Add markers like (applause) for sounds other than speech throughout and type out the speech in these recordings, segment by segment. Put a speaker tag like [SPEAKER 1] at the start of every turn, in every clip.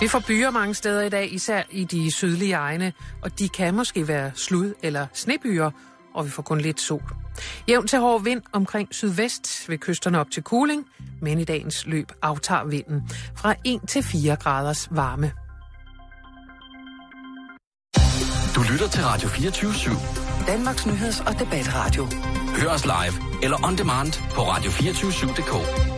[SPEAKER 1] Vi får byer mange steder i dag, især i de sydlige egne, og de kan måske være slud- eller snebyer, og vi får kun lidt sol. Jævn til hård vind omkring sydvest ved kysterne op til Kuling, men i dagens løb aftager vinden fra 1 til 4 graders varme.
[SPEAKER 2] Du lytter til Radio 24 /7.
[SPEAKER 3] Danmarks nyheds- og debatradio.
[SPEAKER 2] Hør os live eller on demand på radio247.dk.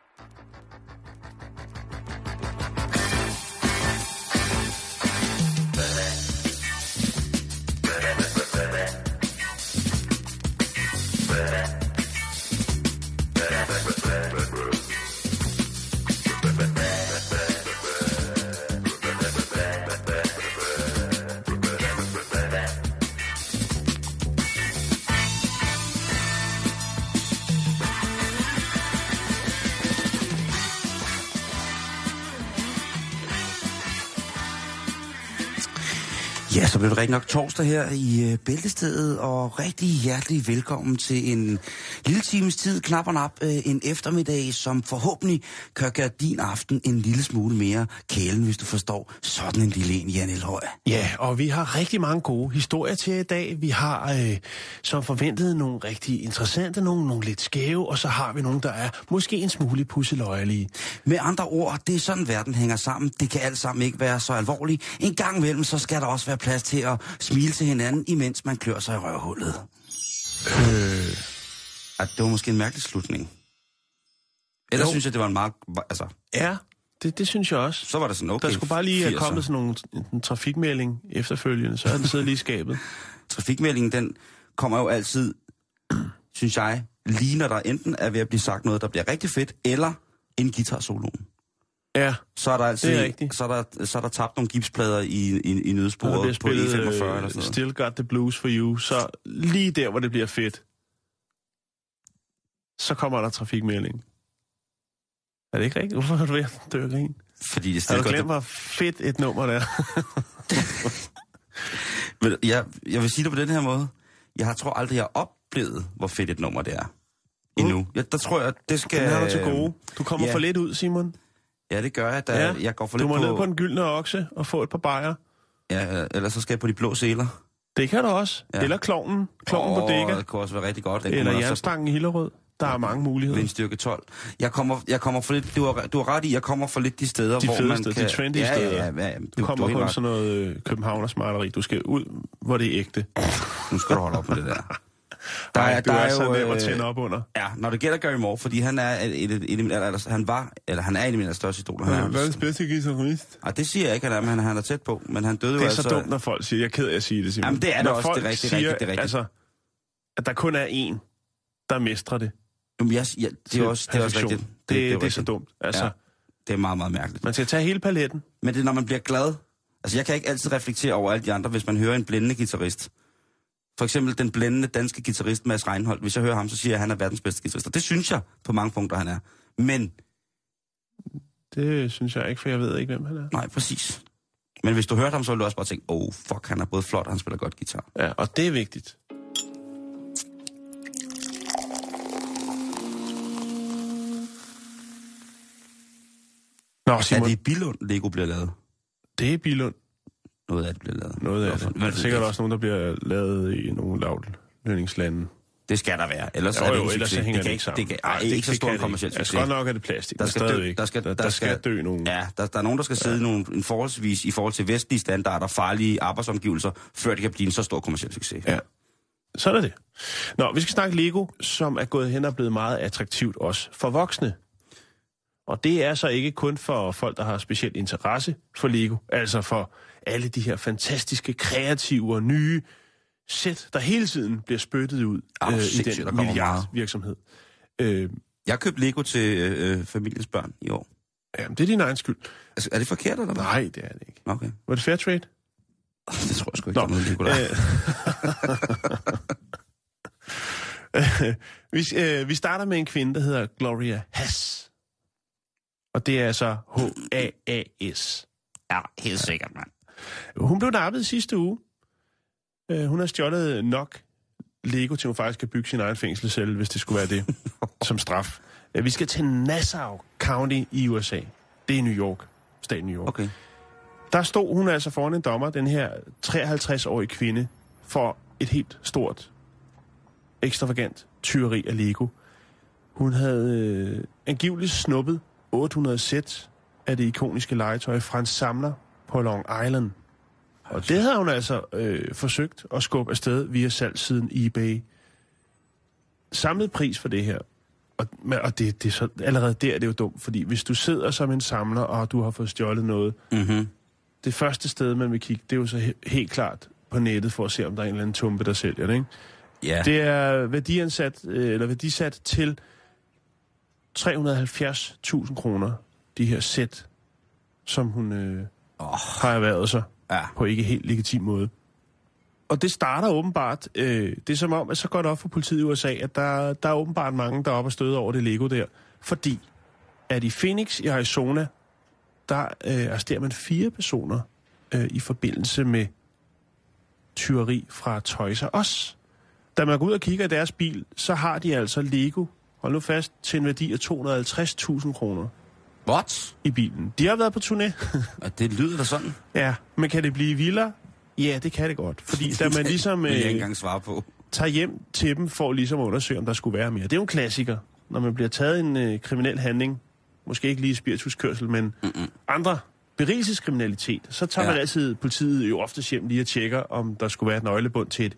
[SPEAKER 4] Rigtig nok torsdag her i øh, Bæltestedet, og rigtig hjertelig velkommen til en lille times tid, knap og nap, øh, en eftermiddag, som forhåbentlig kan gøre din aften en lille smule mere kælen, hvis du forstår sådan en lille en, Jan Elhøj.
[SPEAKER 5] Ja, og vi har rigtig mange gode historier til i dag. Vi har øh, som forventet nogle rigtig interessante, nogle, nogle lidt skæve, og så har vi nogle, der er måske en smule pusseløjelige.
[SPEAKER 4] Med andre ord, det er sådan, verden hænger sammen. Det kan alt sammen ikke være så alvorligt. En gang imellem, så skal der også være plads til at smile til hinanden, imens man klør sig i røvhullet. Øh... At det var måske en mærkelig slutning. Ellers
[SPEAKER 5] Jo.
[SPEAKER 4] synes jeg, det var en meget... Altså,
[SPEAKER 5] Ja, det, det synes jeg også.
[SPEAKER 4] så var det sådan, okay.
[SPEAKER 5] Der skulle bare lige have
[SPEAKER 4] 80'er.
[SPEAKER 5] kommet sådan nogle, en trafikmelding efterfølgende, så havde den siddet lige i skabet. (laughs)
[SPEAKER 4] Trafikmeldingen, den kommer jo altid, synes jeg, lige når der enten er ved at blive sagt noget, der bliver rigtig fedt, eller en guitar-soloen.
[SPEAKER 5] Ja,
[SPEAKER 4] Så er der altid,
[SPEAKER 5] Det er rigtigt.
[SPEAKER 4] så er der, så er der tabt nogle gipsplader i, i, i
[SPEAKER 5] der
[SPEAKER 4] nødsporet på
[SPEAKER 5] spillet
[SPEAKER 4] E45 eller sådan
[SPEAKER 5] øh,
[SPEAKER 4] noget.
[SPEAKER 5] Still Got the Blues for You, så lige der, hvor det bliver fedt, så kommer der trafikmelding. Er det ikke rigtigt? Hvorfor har du ved at dø af grin?
[SPEAKER 4] Fordi det
[SPEAKER 5] Har du glemt, hvor fedt et nummer det er? (laughs)
[SPEAKER 4] Ved du, Jeg, jeg vil sige det på den her måde. Jeg har tror aldrig, jeg har oplevet, hvor fedt et nummer det er. Endnu. Ja, der tror jeg, det skal...
[SPEAKER 5] Den har du til gode. Du kommer
[SPEAKER 4] ja.
[SPEAKER 5] for lidt ud, Simon.
[SPEAKER 4] Ja, det gør jeg, da
[SPEAKER 5] Ja,
[SPEAKER 4] jeg går for
[SPEAKER 5] Du må
[SPEAKER 4] på...
[SPEAKER 5] ned på den gyldne okse og få et par bajer.
[SPEAKER 4] Ja, ellers så skal jeg på de blå seler.
[SPEAKER 5] Det kan du også.
[SPEAKER 4] Ja.
[SPEAKER 5] Eller klovnen. Klovnen
[SPEAKER 4] Åh,
[SPEAKER 5] på dækker.
[SPEAKER 4] det kunne også være rigtig godt. Den
[SPEAKER 5] Eller jernstangen i Hillerød. Der er mange muligheder.
[SPEAKER 4] Vindstyrke 12. Jeg kommer, jeg kommer for lidt, du har, du har ret i, jeg kommer for lidt de steder,
[SPEAKER 5] De
[SPEAKER 4] hvor
[SPEAKER 5] fedeste,
[SPEAKER 4] man
[SPEAKER 5] de
[SPEAKER 4] kan...
[SPEAKER 5] trendy
[SPEAKER 4] ja,
[SPEAKER 5] steder.
[SPEAKER 4] Ja, ja, ja, du,
[SPEAKER 5] Du kommer
[SPEAKER 4] du, helt
[SPEAKER 5] sådan noget øh, Københavner smarteri. Du skal ud, hvor det er ægte.
[SPEAKER 4] Nu skal du holde op med det der. (laughs)
[SPEAKER 5] Der er, du er, er så nem at
[SPEAKER 4] øh,
[SPEAKER 5] tænde op under.
[SPEAKER 4] Ja, når det gælder Gary Moore, fordi han er et, et, et, et, et, han var, eller han er en af mine største idoler. Han er,
[SPEAKER 5] Verdens bedste guitarist.
[SPEAKER 4] Ej, det siger jeg ikke, han er, men han er tæt på. Men han døde
[SPEAKER 5] Det er så
[SPEAKER 4] altså...
[SPEAKER 5] dumt, når folk siger, jeg er ked af at sige det, Simon.
[SPEAKER 4] Jamen, det er det også. Det er rigtigt, det er
[SPEAKER 5] siger,
[SPEAKER 4] rigtigt, det er rigtigt.
[SPEAKER 5] Altså, at der kun er én, der mestrer det.
[SPEAKER 4] Jamen, jeg, ja, det er også, det er også rigtigt.
[SPEAKER 5] Det, det,
[SPEAKER 4] er
[SPEAKER 5] det er så dumt. Altså,
[SPEAKER 4] Ja.
[SPEAKER 5] ja.
[SPEAKER 4] Det er meget, meget mærkeligt.
[SPEAKER 5] man skal tage hele paletten.
[SPEAKER 4] Men det er, når man bliver glad. Altså, jeg kan ikke altid reflektere over alle de andre, hvis man hører en blændende guitarist. For eksempel den blændende danske guitarist Mads Reinholdt. Hvis jeg hører ham, så siger jeg, at han er verdens bedste guitarist. Og det synes jeg på mange punkter, han er. Men,
[SPEAKER 5] Det synes jeg ikke, for jeg ved ikke, hvem han er.
[SPEAKER 4] nej, præcis. Men hvis du hørte ham, så ville du også bare tænke, oh fuck, han er både flot, og han spiller godt guitar.
[SPEAKER 5] Ja, og det er vigtigt. Nå,
[SPEAKER 4] Er
[SPEAKER 5] Simon,
[SPEAKER 4] det i Bilund, Lego bliver lavet?
[SPEAKER 5] det er Bilund.
[SPEAKER 4] Noget af det bliver lavet.
[SPEAKER 5] Noget af det. Der er sikkert også nogen, der bliver lavet i nogle lavlønningslande.
[SPEAKER 4] Det skal der være, ellers
[SPEAKER 5] Jo,
[SPEAKER 4] er det
[SPEAKER 5] jo,
[SPEAKER 4] ikke
[SPEAKER 5] ellers så
[SPEAKER 4] succes.
[SPEAKER 5] hænger
[SPEAKER 4] det,
[SPEAKER 5] det
[SPEAKER 4] kan
[SPEAKER 5] ikke sammen.
[SPEAKER 4] Det kan, ej, ikke så stor kommersiel
[SPEAKER 5] succes. Altså, godt nok er det plastik,
[SPEAKER 4] Der skal dø- der skal-
[SPEAKER 5] der,
[SPEAKER 4] der skal-
[SPEAKER 5] dø nogen.
[SPEAKER 4] Ja, der, der er nogen, der skal sidde i nogle, en forholdsvis, i forhold til vestlige standarder, farlige arbejdsomgivelser, før det kan blive en så stor kommersiel succes.
[SPEAKER 5] Ja. Sådan er det. Nå, vi skal snakke Lego, som er gået hen og blevet meget attraktivt også for voksne. Og det er så ikke kun for folk, der har speciel interesse for Lego, altså for alle de her fantastiske, kreative og nye sæt, der hele tiden bliver spyttet ud
[SPEAKER 4] hvor
[SPEAKER 5] øh, i
[SPEAKER 4] der
[SPEAKER 5] den
[SPEAKER 4] kommer
[SPEAKER 5] milliardvirksomhed. Øh,
[SPEAKER 4] Jeg købte Lego til øh, familiens børn i år.
[SPEAKER 5] jamen, det er din egen skyld.
[SPEAKER 4] Altså, er det forkert, eller hvad?
[SPEAKER 5] Nej, det er det ikke.
[SPEAKER 4] Okay.
[SPEAKER 5] Var det fair trade?
[SPEAKER 4] Det tror jeg sgu ikke,
[SPEAKER 5] Nå,
[SPEAKER 4] der er noget der.
[SPEAKER 5] Øh, (laughs) vi, øh, vi starter med en kvinde, der hedder Gloria Hass. Og det er altså H-A-A-S.
[SPEAKER 4] Ja, helt sikkert, mand.
[SPEAKER 5] Hun blev nappet sidste uge. Øh, hun har stjålet nok Lego til, hun faktisk kan bygge sin egen fængselscelle, hvis det skulle være det, (laughs) som straf. Vi skal til Nassau County i USA. Det er New York. Staten New York.
[SPEAKER 4] Okay.
[SPEAKER 5] Der stod hun altså foran en dommer, den her 53-årige kvinde, for et helt stort, ekstravagant tyveri af Lego. Hun havde øh, angiveligt snuppet 800 sæt af det ikoniske legetøj fra en samler på Long Island. Og det havde hun altså øh, forsøgt at skubbe afsted via salgssiden eBay. Samlet pris for det her, og, og det, det er så, allerede der er det jo dumt, fordi hvis du sidder som en samler, og du har fået stjålet noget,
[SPEAKER 4] Mm-hmm.
[SPEAKER 5] det første sted, man vil kigge, det er jo så he- helt klart på nettet, for at se, om der er en eller anden tumpe, der sælger det, ikke?
[SPEAKER 4] Ja.
[SPEAKER 5] Det er værdiansat, øh, eller værdisat til 370.000 kroner, de her sæt, som hun øh,
[SPEAKER 4] Åh.
[SPEAKER 5] har erhvervet sig
[SPEAKER 4] Ja.
[SPEAKER 5] på ikke helt legitim måde. Og det starter åbenbart, øh, det er som om, at så går det op for politiet i USA, at der, der er åbenbart mange, der er oppe og støde over det Lego der. Fordi at i Phoenix i Arizona, der øh, arresterer man fire personer øh, i forbindelse med tyveri fra Toys R Us. Da man går ud og kigger i deres bil, så har de altså Lego, hold nu fast, til en værdi af 250.000 kroner
[SPEAKER 4] What?
[SPEAKER 5] i bilen. De har været på turné. (laughs)
[SPEAKER 4] Ja, det lyder da sådan.
[SPEAKER 5] Ja, men kan det blive vildere? Ja, det kan det godt. Fordi (laughs) da man ligesom
[SPEAKER 4] jeg ikke
[SPEAKER 5] øh,
[SPEAKER 4] engang svare på.
[SPEAKER 5] tager hjem til dem for ligesom at undersøge, om der skulle være mere. Det er jo en klassiker, når man bliver taget i en øh, kriminel handling. Måske ikke lige spirituskørsel, men Mm-mm. andre berigelseskriminalitet. Så tager
[SPEAKER 4] Ja.
[SPEAKER 5] man altid politiet jo ofte hjem lige og tjekker, om der skulle være et nøglebund til et,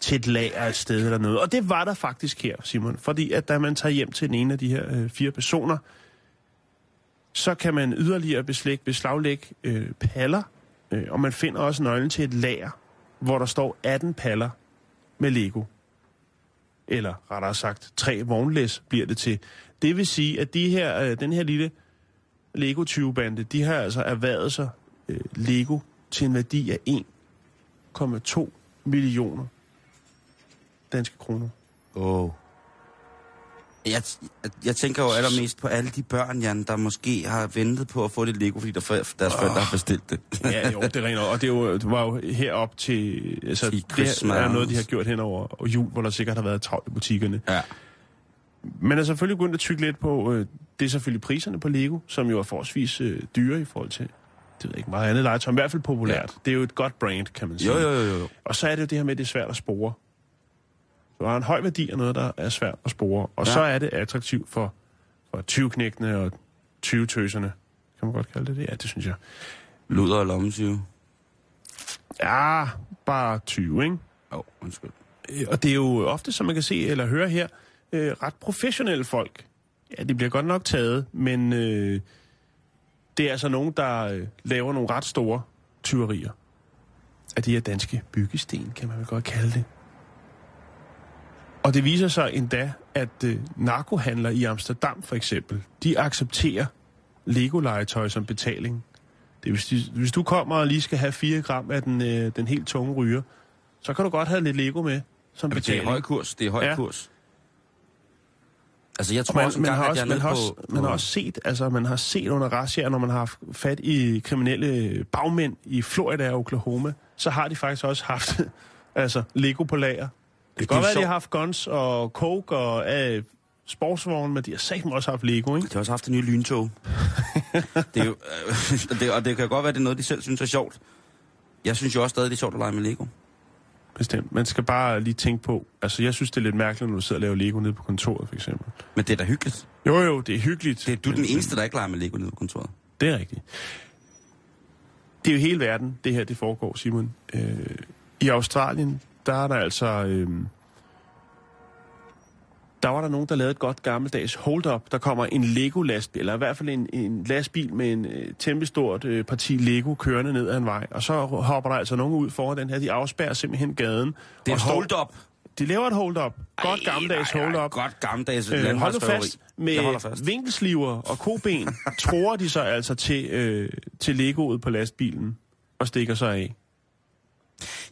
[SPEAKER 5] til et lager et sted eller noget. Og det var der faktisk her, Simon. Fordi at da man tager hjem til den ene af de her øh, fire personer, så kan man yderligere beslæg, beslaglægge øh, paller, øh, og man finder også nøglen til et lager, hvor der står 18 paller med Lego. Eller rettere sagt, tre vognlæs bliver det til. Det vil sige, at de her, øh, den her lille lego 20 bande de har altså erhvervet sig øh, Lego til en værdi af 1,2 millioner danske kroner.
[SPEAKER 4] Oh. Jeg, jeg, tænker jo allermest på alle de børn, Jan, der måske har ventet på at få det Lego, fordi der deres forældre har bestilt det.
[SPEAKER 5] Ja, jo, det er rent. Og det, er jo, det var jo herop til... Altså,
[SPEAKER 4] Til
[SPEAKER 5] det
[SPEAKER 4] Christmas.
[SPEAKER 5] er noget, de har gjort hen over og jul, hvor der sikkert har været travlt i butikkerne.
[SPEAKER 4] ja.
[SPEAKER 5] Men er selvfølgelig begyndt at tykke lidt på, øh, det er selvfølgelig priserne på Lego, som jo er forholdsvis øh, dyre i forhold til, det ved jeg ikke, meget andet legetøj, i hvert fald populært. Ja. Det er jo et godt brand, kan man sige.
[SPEAKER 4] Jo, jo, jo.
[SPEAKER 5] Og så er det jo det her med, at det er svært at spore. Der er en høj værdi af noget, der er svært at spore. Og
[SPEAKER 4] Ja.
[SPEAKER 5] så er det attraktivt for, for 20-knægtene og 20-tøserne. Kan man godt kalde det det? Ja, det synes jeg.
[SPEAKER 4] Luder og lommesyge.
[SPEAKER 5] Ja, bare 20, ikke?
[SPEAKER 4] Åh, oh, undskyld.
[SPEAKER 5] Øh, Og det er jo ofte, som man kan se eller høre her, øh, ret professionelle folk. Ja, de bliver godt nok taget, men øh, det er altså nogen, der øh, laver nogle ret store tyverier af de her danske byggesten, kan man vel godt kalde det. Og det viser sig endda, at øh, narkohandlere i Amsterdam for eksempel, de accepterer Lego-legetøj som betaling. Det hvis, de, hvis du kommer og lige skal have 4 gram af den, øh, den helt tunge ryger, så kan du godt have lidt Lego med som
[SPEAKER 4] Jamen, det er
[SPEAKER 5] betaling.
[SPEAKER 4] høj kurs. Det er høj
[SPEAKER 5] Ja.
[SPEAKER 4] kurs. Altså, jeg tror
[SPEAKER 5] man,
[SPEAKER 4] også
[SPEAKER 5] man,
[SPEAKER 4] engang,
[SPEAKER 5] har også, man, har også,
[SPEAKER 4] på...
[SPEAKER 5] man har også set, altså man har set under razziaer, når man har haft fat i kriminelle bagmænd i Florida og Oklahoma, så har de faktisk også haft (laughs) altså Lego på lager. Det kan godt være, at de har haft guns og coke og øh, sportsvogne, men de har sagt også haft Lego, ikke?
[SPEAKER 4] De har også haft det nye lyntog. (laughs) det er jo, øh, det, og det kan godt være, det er noget, de selv synes er sjovt. Jeg synes jo også stadig, det er sjovt at lege med Lego.
[SPEAKER 5] Bestemt. Man skal bare lige tænke på, altså jeg synes, det er lidt mærkeligt, når du sidder og laver Lego nede på kontoret, for eksempel.
[SPEAKER 4] Men det er da hyggeligt.
[SPEAKER 5] Jo, jo, det er hyggeligt.
[SPEAKER 4] Det er du er den
[SPEAKER 5] men-
[SPEAKER 4] eneste, der ikke leger med Lego nede på kontoret.
[SPEAKER 5] Det er rigtigt. Det er jo hele verden, det her det foregår, Simon. Øh, I Australien, der er der altså... Øh, der var der nogen, der lavede et godt gammeldags hold-up. Der kommer en Lego-lastbil, eller i hvert fald en, en lastbil med en øh, temmelig stort øh, parti Lego kørende ned ad en vej. Og så hopper der altså nogen ud foran den her. De afspærrer simpelthen gaden.
[SPEAKER 4] Det er et hold-up.
[SPEAKER 5] De laver et hold-up. Godt
[SPEAKER 4] Ej,
[SPEAKER 5] gammeldags hold-up.
[SPEAKER 4] Godt gammeldags
[SPEAKER 5] Øh, hold nu fast. Med
[SPEAKER 4] fast.
[SPEAKER 5] vinkelsliver og koben (laughs) tror de så altså til, øh, til Legoet på lastbilen og stikker sig af.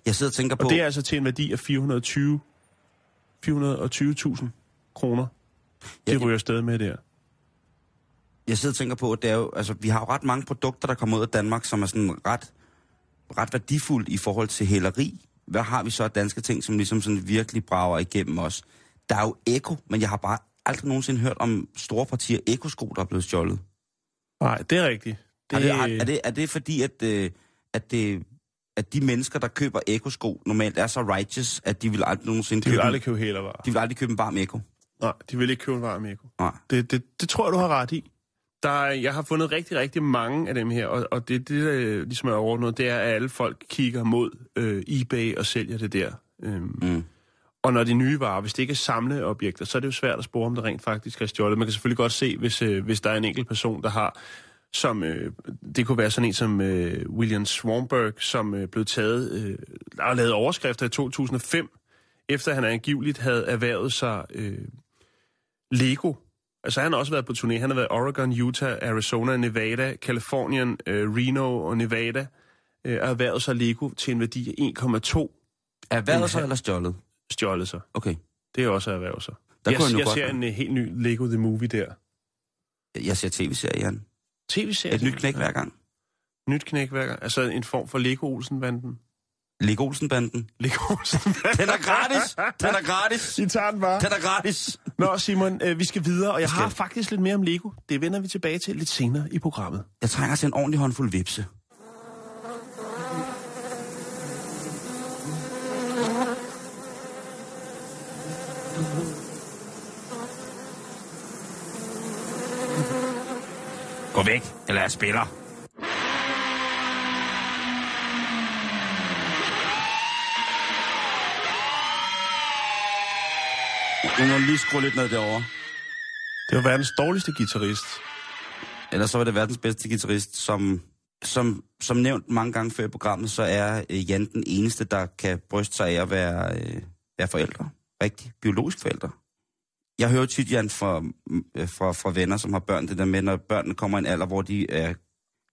[SPEAKER 4] Jeg sidder og tænker på...
[SPEAKER 5] Og det er altså til en værdi af 420 420.000 kroner. Det
[SPEAKER 4] ja.
[SPEAKER 5] ryger sted med der.
[SPEAKER 4] jeg sidder og tænker på, at det er jo, altså, vi har jo ret mange produkter, der kommer ud af Danmark, som er sådan ret, ret værdifuldt i forhold til hæleri hvad har vi så af danske ting, som ligesom sådan virkelig brager igennem os? Der er jo Eko, men jeg har bare aldrig nogensinde hørt om store partier Eko-sko, der er blevet stjålet.
[SPEAKER 5] Nej, det er rigtigt.
[SPEAKER 4] Det... Er, det, er, det, er det fordi, at, øh, at, det, at de mennesker, der køber Eko-sko, normalt er så righteous, at de vil aldrig nogensinde
[SPEAKER 5] De vil
[SPEAKER 4] købe,
[SPEAKER 5] aldrig købe hælervarer.
[SPEAKER 4] de vil aldrig købe en varm Eko?
[SPEAKER 5] Nej, de vil ikke købe en varm Eko.
[SPEAKER 4] Nej.
[SPEAKER 5] Det, det, det tror jeg, du har ret i. Der, er- jeg har fundet rigtig, rigtig mange af dem her, og, og det, det der ligesom er overordnet, det er, at alle folk kigger mod øh, eBay og sælger det der. Øhm,
[SPEAKER 4] Mm.
[SPEAKER 5] Og når de nye varer, hvis det ikke er samleobjekter, så er det jo svært at spore, om det rent faktisk er stjålet. Man kan selvfølgelig godt se, hvis, øh, hvis der er en enkelt person, der har, som, øh, det kunne være sådan en som øh, William Swanberg, som øh, blev taget, øh, lavet overskrifter i 2005, efter han angiveligt havde erhvervet sig øh, Lego. Altså han har også været på turné. Han har været Oregon, Utah, Arizona, Nevada, Kalifornien, øh, Reno og Nevada. Øh, og erhvervet sig Lego til en værdi af 1,2
[SPEAKER 4] Erhvervet
[SPEAKER 5] En-
[SPEAKER 4] eller stjålet?
[SPEAKER 5] stjålet sig.
[SPEAKER 4] Okay.
[SPEAKER 5] Det er også at erhverve sig.
[SPEAKER 4] Der
[SPEAKER 5] jeg jeg ser en uh, helt ny Lego The Movie der.
[SPEAKER 4] Jeg ser tv-serier, Jan.
[SPEAKER 5] TV-serie.
[SPEAKER 4] Et nyt knæk hver gang.
[SPEAKER 5] Nyt knæk hver gang. Altså en form for Lego Olsen-banden.
[SPEAKER 4] Lego Olsen-banden.
[SPEAKER 5] Lego olsen
[SPEAKER 4] Den er gratis! Den er gratis!
[SPEAKER 5] I tager den bare.
[SPEAKER 4] Den er gratis!
[SPEAKER 5] Nå, Simon, øh, vi skal videre, og jeg
[SPEAKER 4] skal.
[SPEAKER 5] har faktisk lidt mere om Lego. Det vender vi tilbage til lidt senere i programmet.
[SPEAKER 4] Jeg trænger til en ordentlig håndfuld vipse. Gå væk, eller jeg spiller. Nu må lige skrue lidt ned derovre.
[SPEAKER 5] Det var verdens dårligste guitarist.
[SPEAKER 4] Ellers så var det verdens bedste guitarist, som, som, som nævnt mange gange før i programmet, så er øh, Jan den eneste, der kan bryste sig af at være, øh, være forældre. Rigtig biologisk forældre. Jeg hører tit, Jan, fra, øh, fra, fra venner, som har børn, det der med, når børnene kommer i en alder, hvor de øh,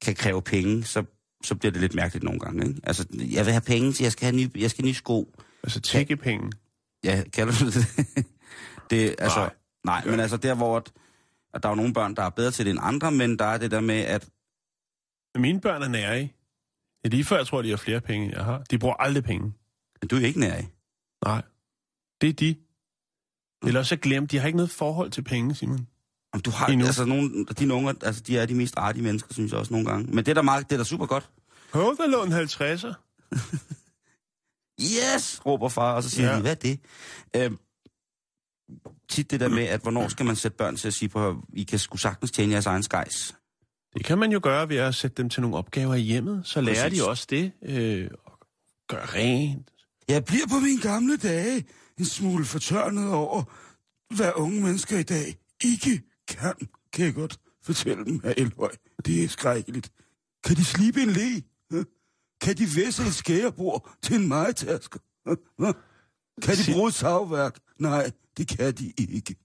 [SPEAKER 4] kan kræve penge, så, så bliver det lidt mærkeligt nogle gange. Ikke? Altså, jeg vil have penge, så jeg skal have nye, jeg skal have nye sko.
[SPEAKER 5] Altså tækkepenge.
[SPEAKER 4] Ja, kalder du (laughs) det det? altså, nej.
[SPEAKER 5] Nej.
[SPEAKER 4] men altså der, hvor at, at der er nogle børn, der er bedre til det end andre, men der er det der med, at
[SPEAKER 5] Mine børn er nære i. Er lige før, jeg tror, de har flere penge, end jeg har. De bruger aldrig penge.
[SPEAKER 4] du er ikke nær i.
[SPEAKER 5] Nej. Det er de. Eller også glemt, de har ikke noget forhold til penge, Simon.
[SPEAKER 4] Om Du har,
[SPEAKER 5] Endnu.
[SPEAKER 4] altså nogle, dine unger, altså de er de mest artige mennesker, synes jeg også nogle gange. Men det er da meget, det er da super godt.
[SPEAKER 5] Hov, der lå en 50'er. (laughs)
[SPEAKER 4] Yes, råber far, og så siger
[SPEAKER 5] Ja.
[SPEAKER 4] de, hvad er det? Øhm, tit det der med, at hvornår skal man sætte børn til at sige, på, I kan sgu sagtens tjene jeres egen skejs.
[SPEAKER 5] Det kan man jo gøre ved at sætte dem til nogle opgaver i hjemmet. Så lærer
[SPEAKER 4] Præcis.
[SPEAKER 5] de også det. Øh, gør rent.
[SPEAKER 4] Jeg bliver på mine gamle dage en smule fortørnet over, hvad unge mennesker i dag ikke kan, kan jeg godt fortælle dem, her Elhøj. Det er skrækkeligt. Kan de slibe en le? Kan de væsse et skærebord til en majtasker? Kan de bruge et savværk? Nej, det kan de ikke.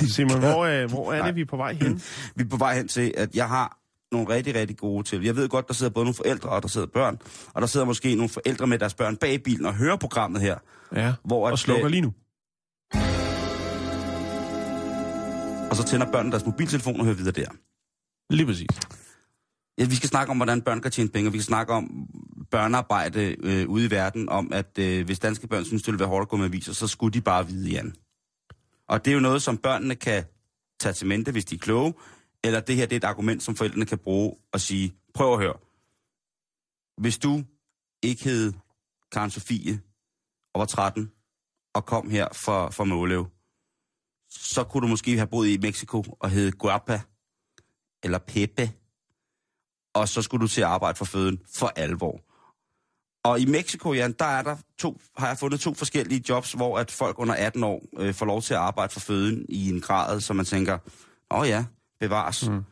[SPEAKER 4] Det
[SPEAKER 5] Simon,
[SPEAKER 4] kan
[SPEAKER 5] hvor, er, hvor er det, vi er på vej hen? (clears throat)
[SPEAKER 4] Vi er på vej hen til, at jeg har nogle rigtig, rigtig gode til. Jeg ved godt, der sidder både nogle forældre, og der sidder børn, og der sidder måske nogle forældre med deres børn bag bilen og hører programmet her.
[SPEAKER 5] Ja,
[SPEAKER 4] Hvor at,
[SPEAKER 5] og slukker
[SPEAKER 4] øh,
[SPEAKER 5] lige nu.
[SPEAKER 4] Og så tænder børnene deres mobiltelefon og hører videre der.
[SPEAKER 5] Lige præcis.
[SPEAKER 4] Ja, vi skal snakke om, hvordan børn kan tjene penge, og vi skal snakke om børnearbejde øh, ude i verden, om at øh, hvis danske børn synes, det ville være hårdt at gå med aviser, så skulle de bare vide, Jan. Og det er jo noget, som børnene kan tage til mente, hvis de er kloge, eller det her det er et argument, som forældrene kan bruge og sige, prøv at høre. Hvis du ikke hed Karen Sofie og var 13 og kom her fra, fra Målev, så kunne du måske have boet i Mexico og hed Guapa eller Pepe, og så skulle du til at arbejde for føden for alvor. Og i Mexico, Jan, der er der to, har jeg fundet to forskellige jobs, hvor at folk under 18 år øh, får lov til at arbejde for føden i en grad, så man tænker, åh ja, bevares. Mm.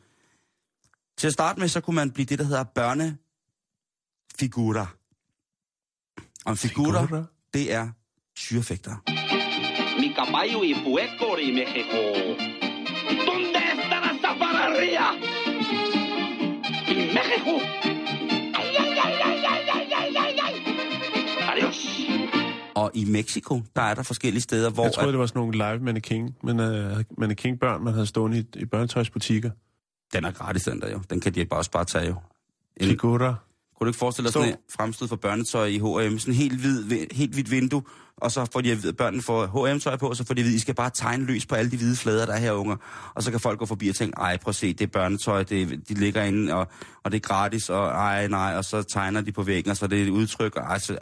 [SPEAKER 4] Til at starte med, så kunne man blive det, der hedder børnefigurer. Og figurer,
[SPEAKER 5] figurer,
[SPEAKER 4] det er tyrefægter.
[SPEAKER 6] Mi caballo y puerco de Mexico. Donde está la zaparrería? En México. Ay, ay, ay, ay, ay, ay, ay.
[SPEAKER 4] Og i Mexico, der er der forskellige steder, hvor...
[SPEAKER 5] Jeg troede,
[SPEAKER 4] at,
[SPEAKER 5] det var sådan nogle live mannequin, men uh, mannequin-børn, man havde stående i, i børnetøjsbutikker.
[SPEAKER 4] den er gratis, den der jo. Den kan de bare også bare tage jo. En
[SPEAKER 5] Figura.
[SPEAKER 4] Kunne du ikke forestille dig
[SPEAKER 5] Stå.
[SPEAKER 4] sådan en fremstød for børnetøj i H&M? Sådan helt, hvid, vi- helt hvidt vindue, og så får de at børnene får H&M-tøj på, og så får de at vide, I skal bare tegne løs på alle de hvide flader, der er her, unger. Og så kan folk gå forbi og tænke, ej, prøv at se, det er børnetøj, det, de ligger inde, og, og det er gratis, og ej, nej, og så tegner de på væggen, og så er det et udtryk, og ej, så,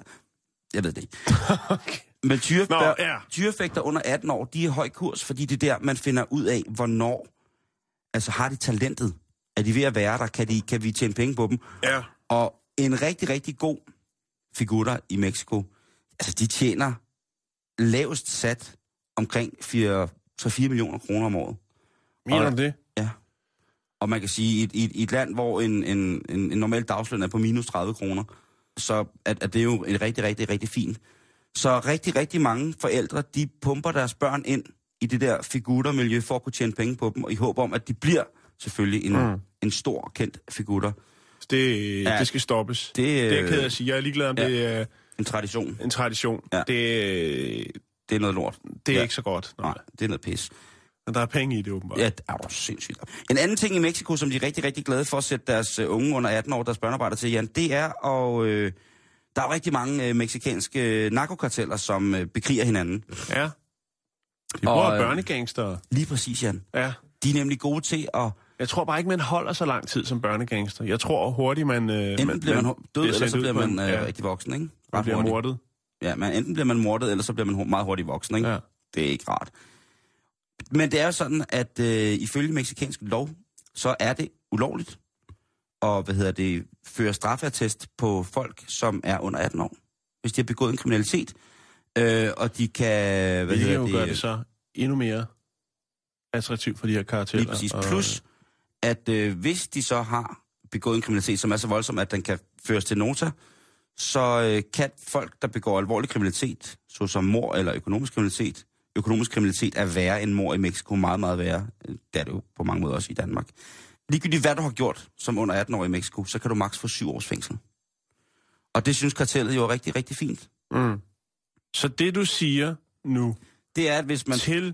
[SPEAKER 4] jeg ved det ikke. (laughs)
[SPEAKER 5] Okay.
[SPEAKER 4] Men tyrefægter,
[SPEAKER 5] Nå, ja.
[SPEAKER 4] tyrefægter under 18 år, de er høj kurs, fordi det er der, man finder ud af, hvornår, altså har de talentet? Er de ved at være der? Kan, de, kan vi tjene penge på dem?
[SPEAKER 5] Ja.
[SPEAKER 4] Og en rigtig, rigtig god figurer i Mexico, altså de tjener lavest sat omkring 3-4 millioner kroner om året.
[SPEAKER 5] Mener du det?
[SPEAKER 4] Ja. Og man kan sige, i et, i i et land, hvor en, en, en, en normal dagsløn er på minus 30 kroner, så at, at det er jo en rigtig, rigtig, rigtig fint. Så rigtig, rigtig mange forældre, de pumper deres børn ind i det der figurmiljø for at kunne tjene penge på dem, og i håb om, at de bliver selvfølgelig en, mm. en stor kendt figurer.
[SPEAKER 5] Det,
[SPEAKER 4] Ja.
[SPEAKER 5] det skal stoppes.
[SPEAKER 4] Det,
[SPEAKER 5] Det er jeg
[SPEAKER 4] øh,
[SPEAKER 5] ked af at sige. Jeg er ligeglad om
[SPEAKER 4] ja.
[SPEAKER 5] det er
[SPEAKER 4] En tradition.
[SPEAKER 5] en tradition.
[SPEAKER 4] Ja.
[SPEAKER 5] Det,
[SPEAKER 4] Det er noget lort.
[SPEAKER 5] det er
[SPEAKER 4] ja.
[SPEAKER 5] ikke så godt. Nej.
[SPEAKER 4] Nej, det er noget pis.
[SPEAKER 5] Men der er penge i det, åbenbart.
[SPEAKER 4] Ja, det er jo sindssygt. En anden ting i Mexico, som de er rigtig, rigtig glade for at sætte deres øh, unge under 18 år, deres børnearbejder til, Jan, det er, og øh, der er jo rigtig mange øh, meksikanske øh, narkokarteller, som øh, bekriger hinanden.
[SPEAKER 5] ja. De
[SPEAKER 4] Og,
[SPEAKER 5] bruger
[SPEAKER 4] øh,
[SPEAKER 5] børnegangster.
[SPEAKER 4] Lige præcis, Jan.
[SPEAKER 5] Ja.
[SPEAKER 4] De er nemlig gode til at...
[SPEAKER 5] Jeg tror bare ikke, man holder så lang tid som børnegangster. Jeg tror hurtigt, man... Øh,
[SPEAKER 4] Enten man, bliver man død, eller så bliver man øh,
[SPEAKER 5] ja,
[SPEAKER 4] rigtig voksen, ikke?
[SPEAKER 5] man
[SPEAKER 4] Ret
[SPEAKER 5] bliver
[SPEAKER 4] hurtigt.
[SPEAKER 5] mordet.
[SPEAKER 4] Ja, men enten bliver man mordet, eller så bliver man meget hurtigt voksen, ikke?
[SPEAKER 5] Ja.
[SPEAKER 4] Det er ikke rart. Men det er jo sådan, at øh, ifølge meksikansk lov, så er det ulovligt at hvad hedder det, føre straffeattest på folk, som er under 18 år. Hvis de har begået en kriminalitet, øh, og de kan... Hvad
[SPEAKER 5] Hvilket
[SPEAKER 4] hedder
[SPEAKER 5] jo
[SPEAKER 4] det,
[SPEAKER 5] gør det så endnu mere attraktivt for de her karakterer.
[SPEAKER 4] Lige præcis. Plus, at øh, hvis de så har begået en kriminalitet, som er så voldsom, at den kan føres til nota, så øh, kan folk, der begår alvorlig kriminalitet, såsom mor eller økonomisk kriminalitet, økonomisk kriminalitet er værre end mor i Mexico, meget, meget værre. Det er det jo på mange måder også i Danmark. Ligegyldigt hvad du har gjort som under 18 år i Mexico, så kan du maks få syv års fængsel. Og det synes kartellet jo er rigtig, rigtig fint.
[SPEAKER 5] Mm. Så det, du siger nu
[SPEAKER 4] Det er, at hvis man
[SPEAKER 5] til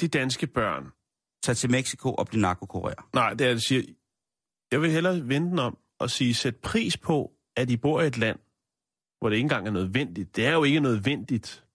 [SPEAKER 5] de danske børn,
[SPEAKER 4] tager til Mexico og bliver narkokurer,
[SPEAKER 5] nej, det er, at siger, jeg vil hellere vende den om og sige, sæt pris på, at I bor i et land, hvor det ikke engang er nødvendigt. Det er jo ikke nødvendigt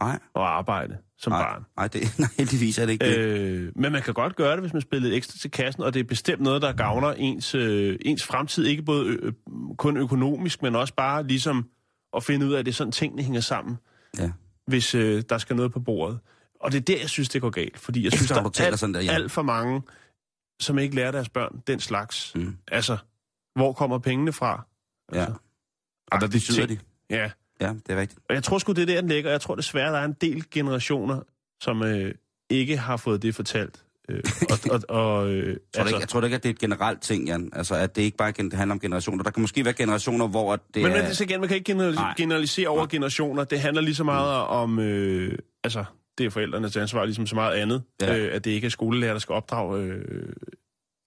[SPEAKER 4] nej,
[SPEAKER 5] at arbejde som
[SPEAKER 4] nej,
[SPEAKER 5] barn.
[SPEAKER 4] nej, det, (laughs) nej, heldigvis er det ikke det.
[SPEAKER 5] Øh, men man kan godt gøre det, hvis man spiller lidt ekstra til kassen, og det er bestemt noget, der gavner ens, øh, ens fremtid, ikke både ø- kun økonomisk, men også bare ligesom at finde ud af, at det er sådan, tingene hænger sammen,
[SPEAKER 4] Ja.
[SPEAKER 5] hvis øh, der skal noget på bordet. Og det er der, jeg synes, det går galt, fordi jeg synes,
[SPEAKER 4] Efter,
[SPEAKER 5] der er alt,
[SPEAKER 4] sådan der, ja.
[SPEAKER 5] alt for mange, som ikke lærer deres børn den slags.
[SPEAKER 4] Mm.
[SPEAKER 5] Altså, hvor kommer pengene fra?
[SPEAKER 4] Ja.
[SPEAKER 5] Altså,
[SPEAKER 4] Og hvad
[SPEAKER 5] agtige
[SPEAKER 4] betyder
[SPEAKER 5] ting.
[SPEAKER 4] de?
[SPEAKER 5] Ja,
[SPEAKER 4] Ja, det er rigtigt.
[SPEAKER 5] og jeg tror sgu, det er der, den ligger. Jeg tror desværre, der er en del generationer, som øh, ikke har fået det fortalt. Øh, og, (laughs) og, og, øh,
[SPEAKER 4] Jeg tror, altså, ikke, jeg tror ikke, at det er et generelt ting, Jan. Altså, at det ikke bare gen- handler om generationer. Der kan måske være generationer, hvor at det
[SPEAKER 5] Men, men
[SPEAKER 4] er...
[SPEAKER 5] det, så igen, man kan ikke
[SPEAKER 4] Nej.
[SPEAKER 5] generalisere, generalisere over generationer. Det handler lige så meget om, øh, altså, det er forældrenes ansvar, ligesom så meget andet.
[SPEAKER 4] Ja.
[SPEAKER 5] Øh, at det ikke er skolelærer, der skal opdrage øh,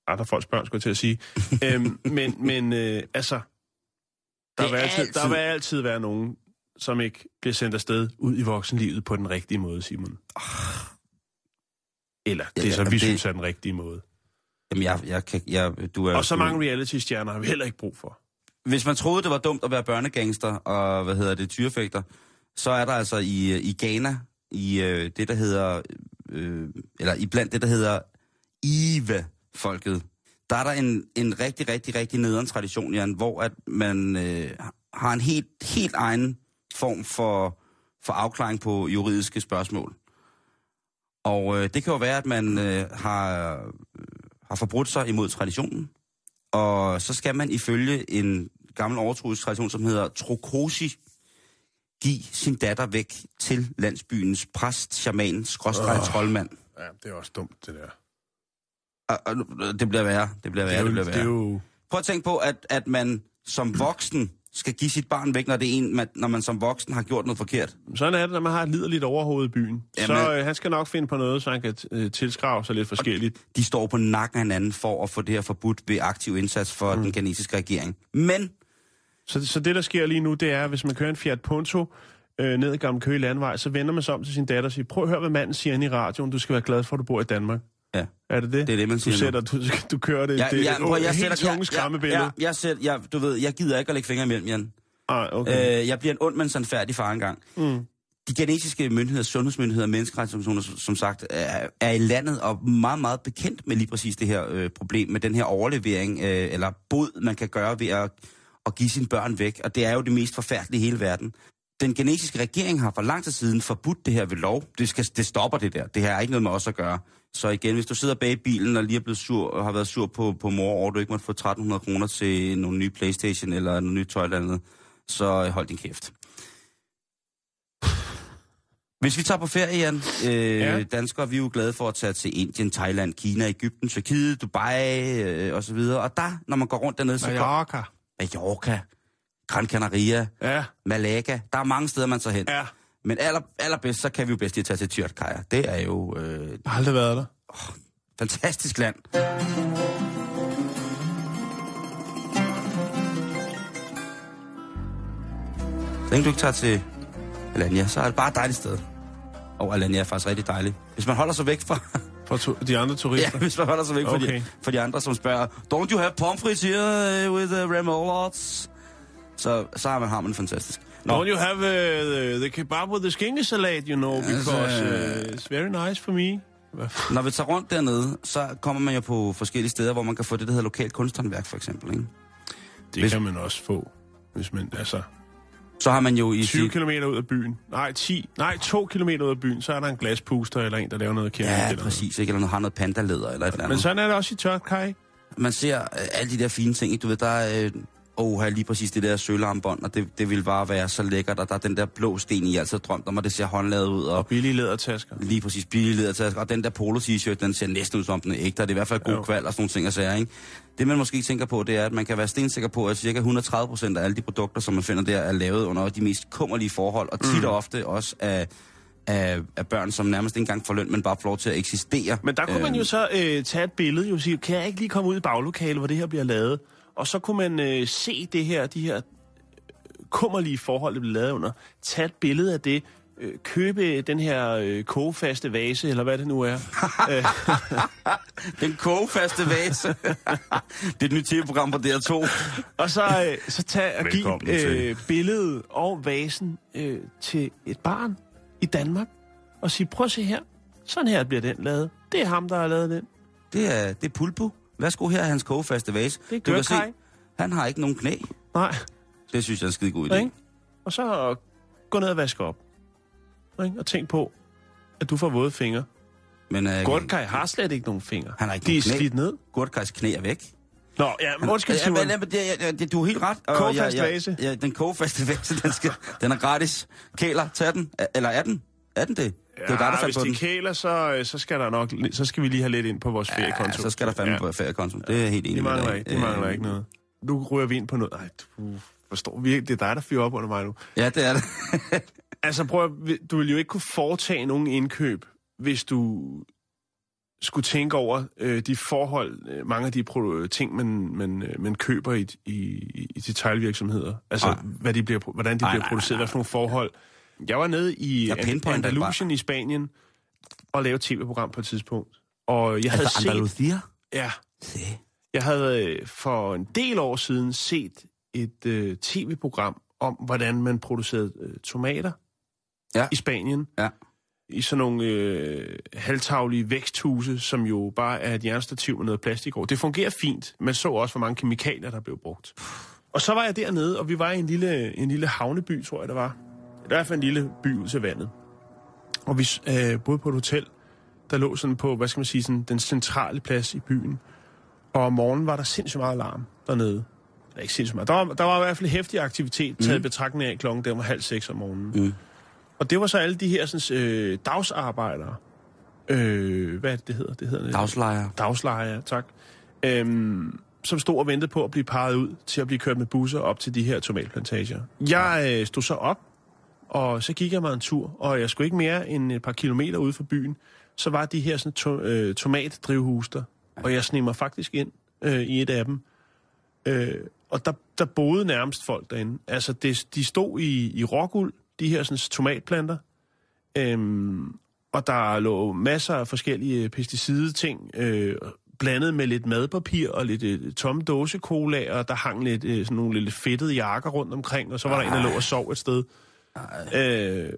[SPEAKER 5] andre folks børn, skulle jeg til at sige. (laughs) øhm, men men øh, altså, der
[SPEAKER 4] Det
[SPEAKER 5] vil, altid,
[SPEAKER 4] altid-
[SPEAKER 5] der vil altid være nogen, som ikke bliver sendt afsted ud i voksenlivet på den rigtige måde, Simon. Eller det
[SPEAKER 4] Ja,
[SPEAKER 5] er så, vi
[SPEAKER 4] det-
[SPEAKER 5] synes er den rigtige måde.
[SPEAKER 4] Jamen, jeg, jeg kan... Jeg, du er,
[SPEAKER 5] Og så mange reality-stjerner har vi heller ikke brug for.
[SPEAKER 4] Hvis man troede, det var dumt at være børnegangster og, hvad hedder det, tyrefægter, så er der altså i, i Ghana, i øh, det, der hedder... Øh, eller i blandt det, der hedder Ive-folket, der er der en, en rigtig, rigtig, rigtig nederen tradition, Jan, hvor at man øh, har en helt, helt egen form for, for afklaring på juridiske spørgsmål. Og øh, det kan jo være, at man øh, har, øh, har forbrudt sig imod traditionen, og så skal man ifølge en gammel overtroisk tradition, som hedder Trokosi, give sin datter væk til landsbyens præst, shaman, skråstreg, troldmand.
[SPEAKER 5] Ja, det er også dumt, det der.
[SPEAKER 4] Og, det bliver værre, det bliver værre, det,
[SPEAKER 5] det,
[SPEAKER 4] bliver
[SPEAKER 5] er jo, det
[SPEAKER 4] værre.
[SPEAKER 5] jo...
[SPEAKER 4] Prøv at tænke på, at, at man som voksen skal give sit barn væk, når, det er en, man, når man som voksen har gjort noget forkert.
[SPEAKER 5] Sådan er det, når man har et liderligt overhoved i byen.
[SPEAKER 4] Jamen-
[SPEAKER 5] så øh, han skal nok finde på noget, så han kan øh, tilskrave sig lidt forskelligt.
[SPEAKER 4] De står på nakken af hinanden for at få det her forbudt ved aktiv indsats for mm. den kinesiske regering. Men
[SPEAKER 5] Så, så det, der sker lige nu, det er, hvis man kører en Fiat Punto øh, ned i Gamle Køge Landvej, så vender man sig om til sin datter og siger, prøv at høre, hvad manden siger inde i radioen. Du skal være glad for, at du bor i Danmark.
[SPEAKER 4] Ja.
[SPEAKER 5] Er det det?
[SPEAKER 4] Det er det, man
[SPEAKER 5] du
[SPEAKER 4] siger nu.
[SPEAKER 5] sætter, du, du kører det,
[SPEAKER 4] Ja,
[SPEAKER 5] det
[SPEAKER 4] ja, prøv, jeg
[SPEAKER 5] helt
[SPEAKER 4] sætter,
[SPEAKER 5] tunge skræmmebillede.
[SPEAKER 4] Ja, jeg, sætter, jeg, du ved, jeg gider ikke at lægge fingre imellem, Jan.
[SPEAKER 5] Ah, okay.
[SPEAKER 4] Øh, jeg bliver en ond, men sandfærdig far engang.
[SPEAKER 5] Mm.
[SPEAKER 4] De genetiske myndigheder, sundhedsmyndigheder og menneskerettighedsorganisationer, som sagt, er, er i landet og meget, meget bekendt med lige præcis det her øh, problem, med den her overlevering, øh, eller bod, man kan gøre ved at, at give sine børn væk. Og det er jo det mest forfærdelige i hele verden. Den genetiske regering har for lang tid siden forbudt det her ved lov. Det, skal, det stopper det der. Det her er ikke noget med os at gøre. Så igen, hvis du sidder bag i bilen og lige er blevet sur, og har været sur på, på mor over, du ikke måtte få 1300 kroner til nogle nye Playstation eller nogle nye tøj eller andet, så hold din kæft. Hvis vi tager på ferie, Jan, øh,
[SPEAKER 5] Ja.
[SPEAKER 4] danskere, vi er jo glade for at tage til Indien, Thailand, Kina, Ægypten, Tyrkiet, Dubai øh, og så videre. Og der, når man går rundt dernede, så
[SPEAKER 5] Mallorca.
[SPEAKER 4] Mallorca, Gran Canaria,
[SPEAKER 5] Ja,
[SPEAKER 4] Malaga. Der er mange steder, man tager hen.
[SPEAKER 5] ja.
[SPEAKER 4] Men aller, allerbedst, så kan vi jo bedst lige tage til Tyrkaya. Det er jo øh,
[SPEAKER 5] Jeg har aldrig været der.
[SPEAKER 4] fantastisk land. Så længe du ikke tager til Alanya, så er det bare et dejligt sted. Og Alanya er faktisk rigtig dejligt. Hvis man holder sig væk fra,
[SPEAKER 5] For to, de andre
[SPEAKER 4] ja,
[SPEAKER 5] turister.
[SPEAKER 4] hvis man holder sig væk fra,
[SPEAKER 5] Okay.
[SPEAKER 4] de, fra de andre, som spørger, don't you have pomfrits here uh, with uh, remollards? Så, så har man, har man fantastisk. Nå,
[SPEAKER 5] Don't you have uh, the, the kebab with the skinkesalat, you know,
[SPEAKER 4] Altså,
[SPEAKER 5] because uh, it's very nice for me.
[SPEAKER 4] Når vi tager rundt dernede, så kommer man jo på forskellige steder, hvor man kan få det, der hedder lokalt kunsthåndværk, for eksempel. Ikke?
[SPEAKER 5] Det
[SPEAKER 4] Hvis-
[SPEAKER 5] kan man også få, hvis man, altså,
[SPEAKER 4] Så har man jo i
[SPEAKER 5] 20
[SPEAKER 4] sit...
[SPEAKER 5] km ud af byen. Nej, 10, nej, 2 km ud af byen, så er der en glaspuster eller en, der laver noget keramik.
[SPEAKER 4] Ja,
[SPEAKER 5] eller noget.
[SPEAKER 4] præcis. Ikke? Eller noget, har noget pandalæder eller et eller andet.
[SPEAKER 5] Men sådan er det også i Tørkaj.
[SPEAKER 4] Man ser øh, alle de der fine ting. Ikke? Du ved, der er... Øh, oh, lige præcis det der sølarmbånd, og det, det vil bare være så lækkert, og der er den der blå sten, I altid drømt om, og det ser håndlavet ud, og
[SPEAKER 5] Billige lædertasker.
[SPEAKER 4] lige præcis billige ledertasker, og den der polo t-shirt, den ser næsten ud som den er ægte, og det er i hvert fald god
[SPEAKER 5] Jo.
[SPEAKER 4] kval og sådan nogle ting at sige, ikke? Det man måske ikke tænker på, det er, at man kan være stensikker på, at cirka 130 procent af alle de produkter, som man finder der, er lavet under de mest kummerlige forhold, og tit og ofte også af, af, af børn, som nærmest ikke engang får løn, men bare får lov til at eksistere.
[SPEAKER 5] Men der kunne man jo
[SPEAKER 4] Øhm,
[SPEAKER 5] så øh, tage et billede og sige, kan jeg ikke lige komme ud i baglokalet, hvor det her bliver lavet? Og så kunne man øh, se det her, de her øh, kummerlige forhold, det bliver lavet under. Tage et billede af det, øh, købe den her øh, kogefaste vase, eller hvad det nu er. (laughs) øh,
[SPEAKER 4] Den kogefaste vase. (laughs) det er et nyt tv-program på DR2.
[SPEAKER 5] og så, øh, så tage og
[SPEAKER 4] Velkommen
[SPEAKER 5] give øh, billedet og vasen øh, til et barn i Danmark, og sige, prøv at se her, sådan her bliver den lavet. Det er ham, der har lavet den.
[SPEAKER 4] Det er, det er Pulpo. Værsgo, her er hans kogefaste vase.
[SPEAKER 5] Det er
[SPEAKER 4] du kan se, han har ikke nogen knæ.
[SPEAKER 5] Nej,
[SPEAKER 4] Det synes jeg er en skide god idé.
[SPEAKER 5] ikke? Og så gå ned og vaske op. Ikke? Og tænk på, at du får våde fingre.
[SPEAKER 4] Men uh,
[SPEAKER 5] Gortkaj har slet ikke nogen fingre.
[SPEAKER 4] Han har ikke
[SPEAKER 5] De er
[SPEAKER 4] knæ.
[SPEAKER 5] slidt ned.
[SPEAKER 4] Gurtkajs knæ er væk.
[SPEAKER 5] Nå, ja, men undskyld, Simon.
[SPEAKER 4] ja, men det, ja, det, du har helt ret. Og
[SPEAKER 5] Kogefast
[SPEAKER 4] ja,
[SPEAKER 5] vase.
[SPEAKER 4] Ja, den kogefaste (laughs) vase, den, skal, den er gratis. Kæler, tag den. Eller er den? Er den det? Det er jo dig, der
[SPEAKER 5] hvis
[SPEAKER 4] på
[SPEAKER 5] de
[SPEAKER 4] den.
[SPEAKER 5] kæler, så, øh, så skal der nok, så skal vi lige have lidt ind på vores
[SPEAKER 4] Ja,
[SPEAKER 5] feriekonto.
[SPEAKER 4] så skal der fandme
[SPEAKER 5] Ja.
[SPEAKER 4] på feriekonto. Det er helt enig med dig.
[SPEAKER 5] ikke, de mangler
[SPEAKER 4] Øh,
[SPEAKER 5] ikke noget. Nu ryger vi ind på noget. Ej, du forstår virkelig, det er dig, der fyrer op under mig nu.
[SPEAKER 4] Ja, det er det. (laughs)
[SPEAKER 5] Altså prøv at, du vil jo ikke kunne foretage nogen indkøb, hvis du skulle tænke over øh, de forhold, øh, mange af de pro- ting, man, man, øh, man køber i, i, i detailvirksomheder. Altså,
[SPEAKER 4] Nej.
[SPEAKER 5] hvad de bliver, hvordan de
[SPEAKER 4] Nej,
[SPEAKER 5] bliver
[SPEAKER 4] nej,
[SPEAKER 5] produceret,
[SPEAKER 4] nej,
[SPEAKER 5] hvad for nogle forhold. Jeg var nede i
[SPEAKER 4] Jeg
[SPEAKER 5] An-
[SPEAKER 4] pinpointer
[SPEAKER 5] Andalusien i Spanien og lavede et tv-program på et tidspunkt. Og jeg havde
[SPEAKER 4] Altså
[SPEAKER 5] set...
[SPEAKER 4] Andalusia?
[SPEAKER 5] Ja,
[SPEAKER 4] Se.
[SPEAKER 5] jeg havde øh, for en del år siden set et øh, tv-program om, hvordan man producerede øh, tomater
[SPEAKER 4] Ja.
[SPEAKER 5] i Spanien.
[SPEAKER 4] Ja.
[SPEAKER 5] I sådan nogle øh, halvtaglige væksthuse, som jo bare er et jernstativ med noget plastik over. Det fungerer fint. Man så også, hvor mange kemikalier, der blev brugt. Og så var jeg dernede, og vi var i en lille, en lille havneby, tror jeg, der var. I hvert fald en lille by ud til vandet. Og vi øh, boede på et hotel, der lå sådan på, hvad skal man sige, sådan den centrale plads i byen. Og om morgenen var der sindssygt meget alarm dernede. Eller ikke sindssygt meget. Der var, der var i hvert fald hæftig aktivitet, taget mm. betragtning af klokken, den var halv seks om morgenen.
[SPEAKER 4] Mm.
[SPEAKER 5] Og det var så alle de her sådan, øh, dagsarbejdere. Øh, hvad er det, det hedder? Det hedder. Dagslejer, tak. Øhm, som stod og ventede på at blive peget ud til at blive kørt med busser op til de her tomatplantager. Jeg øh, stod så op, og så gik jeg mig en tur, og jeg skulle ikke mere end et par kilometer ude fra byen. Så var de her sådan, to, øh, tomatdrivhus der, og jeg sneg mig faktisk ind øh, i et af dem. Øh, og der, der boede nærmest folk derinde. Altså, det, de stod i, i råguld, de her sådan, tomatplanter. Øhm, og der lå masser af forskellige pesticideting, øh, blandet med lidt madpapir og lidt øh, tomme dåsecola, og der hang lidt øh, sådan nogle lidt fedtede jakker rundt omkring, og så var der en, der lå og sov et sted. Øh,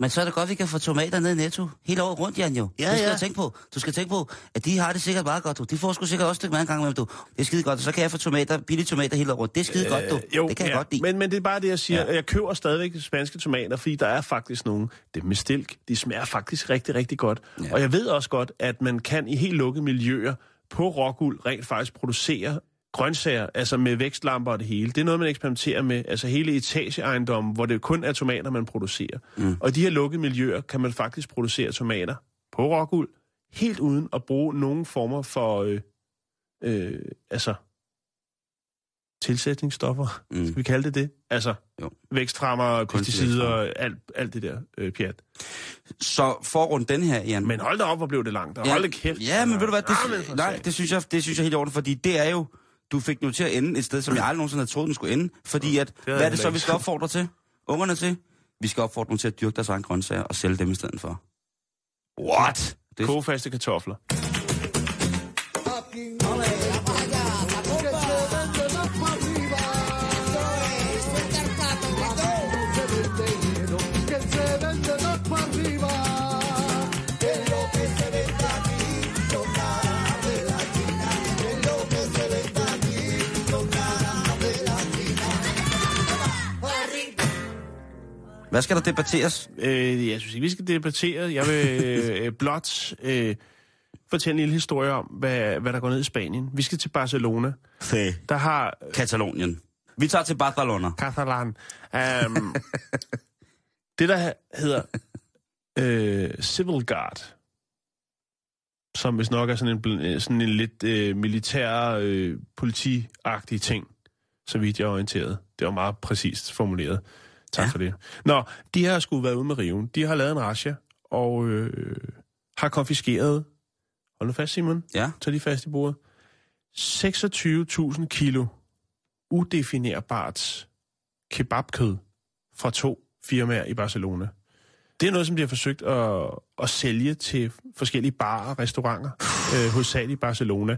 [SPEAKER 4] Men så er det godt, at vi kan få tomater ned i Netto hele året rundt, Jan, jo.
[SPEAKER 5] Ja,
[SPEAKER 4] det skal
[SPEAKER 5] ja.
[SPEAKER 4] du tænke på. Du skal tænke på, at de har det sikkert meget godt, du. De får sgu sikkert også et stykke mad en gang imellem, du. Det er skide godt, og så kan jeg få tomater, billige tomater hele året rundt. Det er skide godt, du.
[SPEAKER 5] jo,
[SPEAKER 4] det kan jeg
[SPEAKER 5] ja,
[SPEAKER 4] godt lide.
[SPEAKER 5] Men, men det er bare det, jeg siger.
[SPEAKER 4] Ja.
[SPEAKER 5] Jeg køber stadigvæk spanske tomater, fordi der er faktisk nogle, det med stilk, de smager faktisk rigtig, rigtig godt.
[SPEAKER 4] Ja.
[SPEAKER 5] Og jeg ved også godt, at man kan i helt lukkede miljøer på råguld rent faktisk producere grøntsager, altså med vækstlamper og det hele. Det er noget, man eksperimenterer med, altså hele etageejendommen, hvor det kun er tomater, man producerer. Mm. Og i de her lukkede miljøer kan man faktisk producere tomater på råguld, helt uden at bruge nogen former for, øh, øh, altså, tilsætningsstoffer,
[SPEAKER 4] Mm.
[SPEAKER 5] skal vi kalde det det? Altså,
[SPEAKER 4] Jo.
[SPEAKER 5] vækstfremmer, pesticider, alt, alt det der øh, pjat.
[SPEAKER 4] Så for at runde den her, Jan.
[SPEAKER 5] Men hold da op, hvor blev det langt. Og hold da kæft.
[SPEAKER 4] Ja, men ved du hvad, det, nej, det synes, jeg, det synes jeg helt i orden, fordi det er jo, du fik den jo til at ende et sted, som jeg aldrig nogensinde havde troet, den skulle ende. Fordi at,
[SPEAKER 5] havde
[SPEAKER 4] hvad er det så, vi skal opfordre til? Ungerne til? Vi skal opfordre dem til at dyrke deres egen grøntsager og sælge dem i stedet for. What? Det,
[SPEAKER 5] Kogefaste kartofler.
[SPEAKER 4] Hvad skal der debatteres?
[SPEAKER 5] Øh, jeg synes ikke, vi skal debattere. Jeg vil (laughs) øh, blot øh, fortælle en lille historie om, hvad, hvad der går ned i Spanien. Vi skal til Barcelona.
[SPEAKER 4] Fæ.
[SPEAKER 5] Der har
[SPEAKER 4] Katalonien. Vi tager til Barcelona.
[SPEAKER 5] Catalan. Um, (laughs) det, der hedder øh, Civil Guard, som hvis nok er sådan en, bl- sådan en lidt øh, militær, øh, politiagtig ting, så vidt jeg er orienteret. Det var meget præcist formuleret. Tak Ja. for det. Nå, de har skulle været ude med riven. De har lavet en razzia, og øh, har konfiskeret, hold nu fast Simon,
[SPEAKER 4] Ja.
[SPEAKER 5] tag lige fast i bordet, 26.000 kilo udefinerbart kebabkød fra to firmaer i Barcelona. Det er noget, som de har forsøgt at, at sælge til forskellige barer og restauranter, øh, hovedsageligt i Barcelona.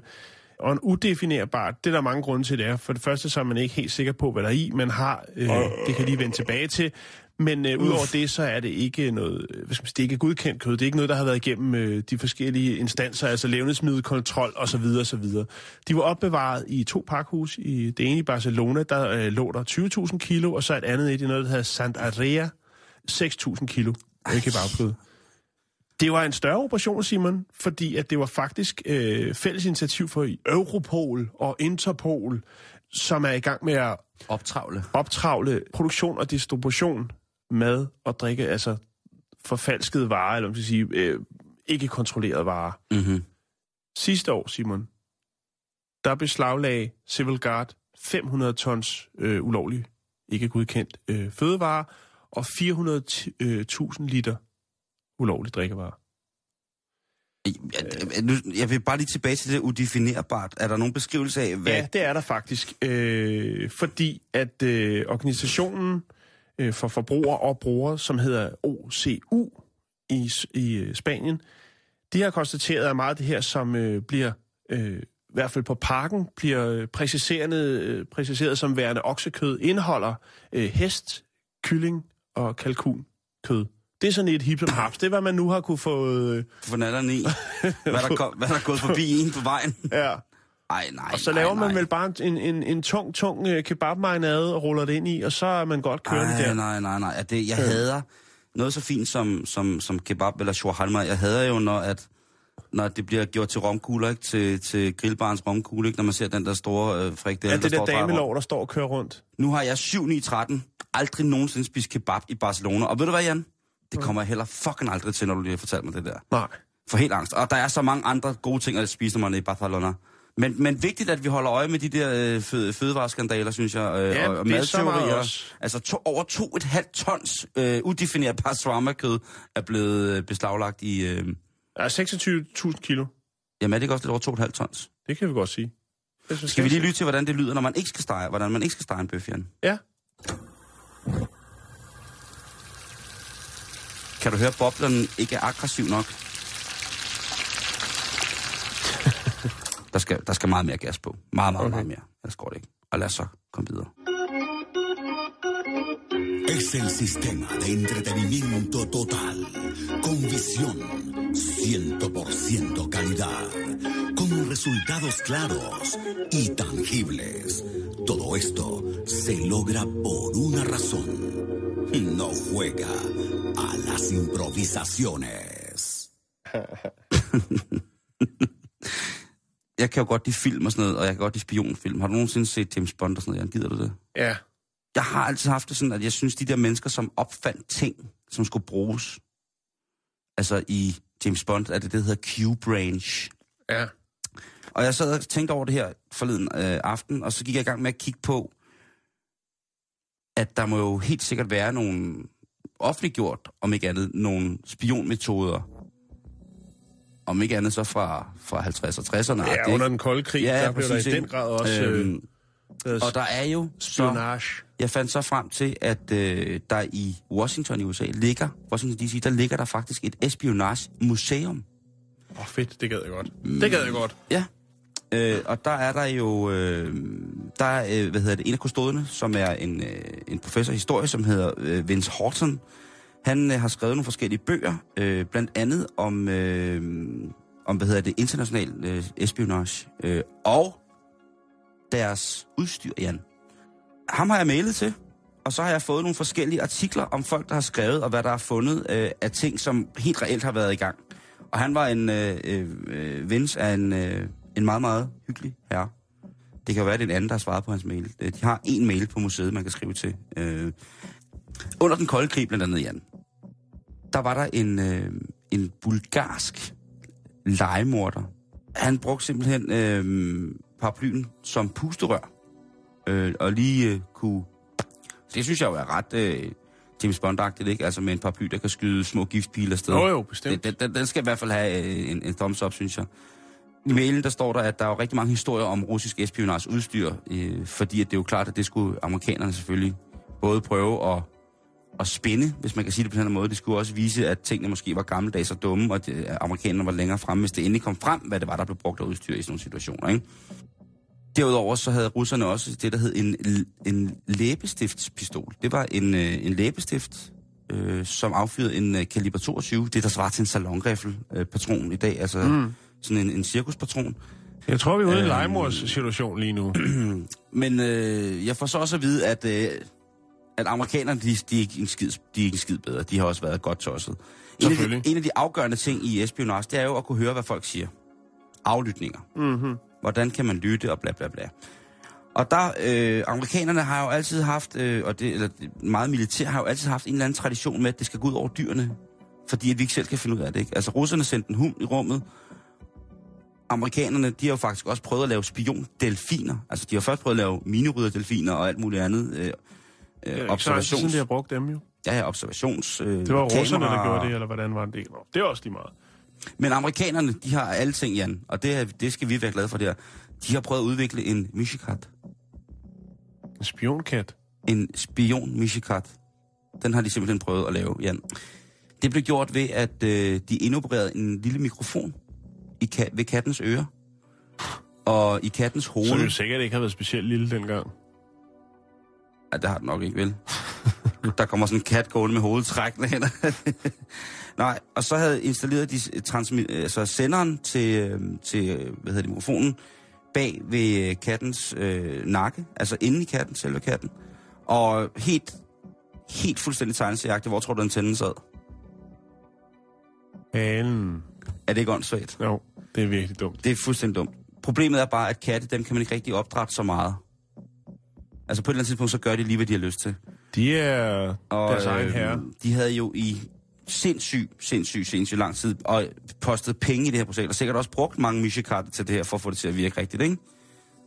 [SPEAKER 5] Og en udefinerbart, det er der mange grunde til, det er. For det første, så er man ikke helt sikker på, hvad der er i. Man har, øh, det kan lige vende tilbage til. Men øh, udover det, så er det ikke noget, øh, hvad skal man sige, det er ikke godkendt kød. Det er ikke noget, der har været igennem øh, de forskellige instanser, altså levnedsmiddelkontrol osv. osv. De var opbevaret i to pakhus. I det ene i Barcelona, der øh, lå der 20.000 kilo, og så et andet et i noget, der hedder Sant Area, 6.000 kilo kebabkød. Det var en større operation, Simon, fordi at det var faktisk øh, fælles initiativ for Europol og Interpol, som er i gang med at
[SPEAKER 4] Optravle.
[SPEAKER 5] optravle produktion og distribution mad og drikke, altså forfalskede varer, eller om man skal sige, øh, ikke kontrollerede varer.
[SPEAKER 4] Mm-hmm.
[SPEAKER 5] Sidste år, Simon, der beslaglagde Civil Guard 500 tons øh, ulovlig, ikke godkendt øh, fødevarer, og 400.000 liter ulovlig drikkevarer.
[SPEAKER 4] Jeg, nu, jeg vil bare lige tilbage til det udefinerbart. Er der nogen beskrivelse af, hvad...
[SPEAKER 5] Ja, det er der faktisk. Øh, fordi at øh, organisationen øh, for forbrugere og brugere, som hedder OCU i, i øh, Spanien, de har konstateret, at meget af det her, som øh, bliver, øh, i hvert fald på parken, bliver øh, præciserende, øh, præciseret som værende oksekød, indeholder øh, hest, kylling og kalkunkød. Det er sådan et hip som haps. Det er, hvad man nu har kunne få... Øh,
[SPEAKER 4] For natterne i. (laughs) Hvad der, kom, hvad der er gået forbi en på vejen.
[SPEAKER 5] ja.
[SPEAKER 4] Ej, nej,
[SPEAKER 5] Og så
[SPEAKER 4] nej,
[SPEAKER 5] laver man
[SPEAKER 4] nej.
[SPEAKER 5] vel bare en, en, en tung, tung øh, kebabmarinade og ruller det ind i, og så er man godt kørende
[SPEAKER 4] Ej,
[SPEAKER 5] der.
[SPEAKER 4] nej, nej, nej. At det, jeg hader noget så fint som, som, som kebab eller shawarma. Jeg hader jo, når, at, når det bliver gjort til romkugler, ikke? Til, til grillbarens romkugle, ikke? når man ser den der store øh, frikdel,
[SPEAKER 5] Ja, det der
[SPEAKER 4] drejer rundt.
[SPEAKER 5] damelov, der står og kører rundt.
[SPEAKER 4] Nu har jeg 7-9-13 aldrig nogensinde spist kebab i Barcelona. Og ved du hvad, Jan? Det kommer jeg heller fucking aldrig til, når du lige har fortalt mig det der.
[SPEAKER 5] Nej.
[SPEAKER 4] For helt angst. Og der er så mange andre gode ting at spise, når man er i Barcelona. Men, men vigtigt, at vi holder øje med de der øh, føde, fødevareskandaler, synes jeg. Øh,
[SPEAKER 5] Ja,
[SPEAKER 4] og, og
[SPEAKER 5] er også.
[SPEAKER 4] Altså to, over 2,5 tons øh, udefinerbart shawarma-kød er blevet øh, beslaglagt i... Øh,
[SPEAKER 5] Ja, 26.000 kilo.
[SPEAKER 4] jamen er det ikke også lidt over 2,5 tons?
[SPEAKER 5] Det kan vi godt sige.
[SPEAKER 4] Skal vi lige lytte til, hvordan det lyder, når man ikke skal stege, hvordan man ikke skal stege en bøf, Jan?
[SPEAKER 5] Ja.
[SPEAKER 4] Kan du høre, boblen ikke er aggressiv nok? (laughs) der, skal, der skal meget mere gas på. Meget, meget, okay. meget mere. Ellers går det ikke. Og lad os så komme videre.
[SPEAKER 7] Es el sistema de entretenimiento total, con visión, 100% calidad, con resultados claros y tangibles. Todo esto se logra por una razón. No juega a las improvisaciones. (laughs)
[SPEAKER 4] Jeg kan jo godt lide film og sådan noget, og jeg kan godt lide spionfilm. Har du nogensinde set James Bond og sådan noget? Jan? Gider du det?
[SPEAKER 5] Ja.
[SPEAKER 4] Jeg har altid haft det sådan, at jeg synes, de der mennesker, som opfandt ting, som skulle bruges, altså i James Bond, er det det, der hedder Q-Branch.
[SPEAKER 5] Ja.
[SPEAKER 4] Og jeg sad og tænkte over det her forleden øh, aften, og så gik jeg i gang med at kigge på, at der må jo helt sikkert være nogle offentliggjort, om ikke andet, nogle spionmetoder. Om ikke andet så fra, fra 50'erne og 60'erne.
[SPEAKER 5] Ja, under den kolde krig,
[SPEAKER 4] Ja,
[SPEAKER 5] der blev der i den grad også øh,
[SPEAKER 4] Øhm,
[SPEAKER 5] øh,
[SPEAKER 4] og der er jo så,
[SPEAKER 5] spionage.
[SPEAKER 4] jeg fandt så frem til, at øh, der i Washington i USA ligger, Washington DC, der ligger der faktisk et espionage museum.
[SPEAKER 5] Åh, oh, fedt, det gad jeg godt. Det gad jeg godt.
[SPEAKER 4] Ja. Øh, og der er der jo, øh, der er, øh, hvad hedder det, en af kustoderne, som er en, øh, en professor i historie, som hedder øh, Vince Horton. Han øh, har skrevet nogle forskellige bøger, øh, blandt andet om, øh, om hvad hedder det, international øh, espionage. Øh, og deres udstyr, Jan. Ham har jeg mailet til, og så har jeg fået nogle forskellige artikler om folk, der har skrevet, og hvad der er fundet øh, af ting, som helt reelt har været i gang. Og han var en øh, øh, øh vens af en, øh, en meget, meget hyggelig herre. Det kan jo være, det er en anden, der har svaret på hans mail. Øh, de har en mail på museet, man kan skrive til. Øh, under den kolde krig, blandt andet, Jan, der var der en, øh, en bulgarsk legemorder. Han brugte simpelthen øh, paraplyen som pusterør. Øh, og lige øh, kunne... Det synes jeg jo er ret øh, James Bond-agtigt, ikke? Altså med en paraply, der kan skyde små giftpiler afsted.
[SPEAKER 5] Jo, jo, bestemt.
[SPEAKER 4] Den, den, den skal i hvert fald have øh, en, en thumbs up, synes jeg. I mailen, der står der, at der er jo rigtig mange historier om russisk espionage udstyr, øh, fordi at det er jo klart, at det skulle amerikanerne selvfølgelig både prøve at, at spinde, hvis man kan sige det på den her måde. Det skulle også vise, at tingene måske var gammeldags og dumme, og at amerikanerne var længere fremme, hvis det endelig kom frem, hvad det var, der blev brugt af udstyr i sådan nogle situationer. Ikke? Derudover så havde russerne også det, der hed en, en læbestiftspistol. Det var en, øh, en læbestift, øh, som affyrede en øh, kaliber 22, det der svarer til en salongrifle øh, patron i dag, altså mm. sådan en, en cirkuspatron.
[SPEAKER 5] Jeg tror, vi er ude i en
[SPEAKER 4] Øhm.
[SPEAKER 5] legemords-situation lige nu. (clears throat)
[SPEAKER 4] Men øh, jeg får så også at vide, at, øh, at amerikanerne, de, de, er ikke en skid, de er ikke en skid bedre. De har også været godt tosset. En af, de, en af de afgørende ting i espionage, det er jo at kunne høre, hvad folk siger. Aflytninger.
[SPEAKER 5] Mm-hmm.
[SPEAKER 4] Hvordan kan man lytte, og bla bla bla. Og der, øh, amerikanerne har jo altid haft, øh, og det, eller meget militær har jo altid haft en eller anden tradition med, at det skal gå ud over dyrene. Fordi at vi ikke selv kan finde ud af det, ikke? Altså, russerne sendte en hund i rummet. Amerikanerne, de har jo faktisk også prøvet at lave spiondelfiner. Altså, de har først prøvet at lave minirydderdelfiner og alt muligt andet. Øh,
[SPEAKER 5] Er
[SPEAKER 4] øh,
[SPEAKER 5] ikke så altid siden,
[SPEAKER 4] observations...
[SPEAKER 5] de har brugt dem jo.
[SPEAKER 4] Ja, ja, observations... Øh,
[SPEAKER 5] Det var russerne, der gjorde det, eller hvordan var det? Nå, det var også lige meget.
[SPEAKER 4] Men amerikanerne, de har alle ting, Jan, og det, er- det skal vi være glade for der. De har prøvet at udvikle en mishikat.
[SPEAKER 5] En spionkat.
[SPEAKER 4] En spion mishikat. Den har de simpelthen prøvet at lave, Jan. Det blev gjort ved, at øh, de indopererede en lille mikrofon i ka- ved kattens øre. Og i kattens hoved...
[SPEAKER 5] Som jo sikkert ikke har været specielt lille dengang.
[SPEAKER 4] Ja, det har den nok ikke, vel? Der kommer sådan en kat gående med hovedet trækkende hen. (laughs) Nej, og så havde installeret de transmi- altså senderen til, øh, til øh, hvad hedder det, mikrofonen bag ved øh, kattens øh, nakke, altså inde i katten, selve katten. Og helt, helt fuldstændig tegneseriagtigt, hvor tror du, antennen sad?
[SPEAKER 5] Halen.
[SPEAKER 4] Er det ikke åndssvagt?
[SPEAKER 5] Jo, det er virkelig dumt.
[SPEAKER 4] Det er fuldstændig dumt. Problemet er bare, at katte, dem kan man ikke rigtig opdrætte så meget. Altså på et eller andet tidspunkt, så gør de lige, hvad de har lyst til.
[SPEAKER 5] De er
[SPEAKER 4] Og,
[SPEAKER 5] deres egen herre.
[SPEAKER 4] De havde jo i sindssyg, sindssyg, sindssyg lang tid og postet penge i det her projekt, og sikkert også brugt mange mishikarter til det her, for at få det til at virke rigtigt, ikke?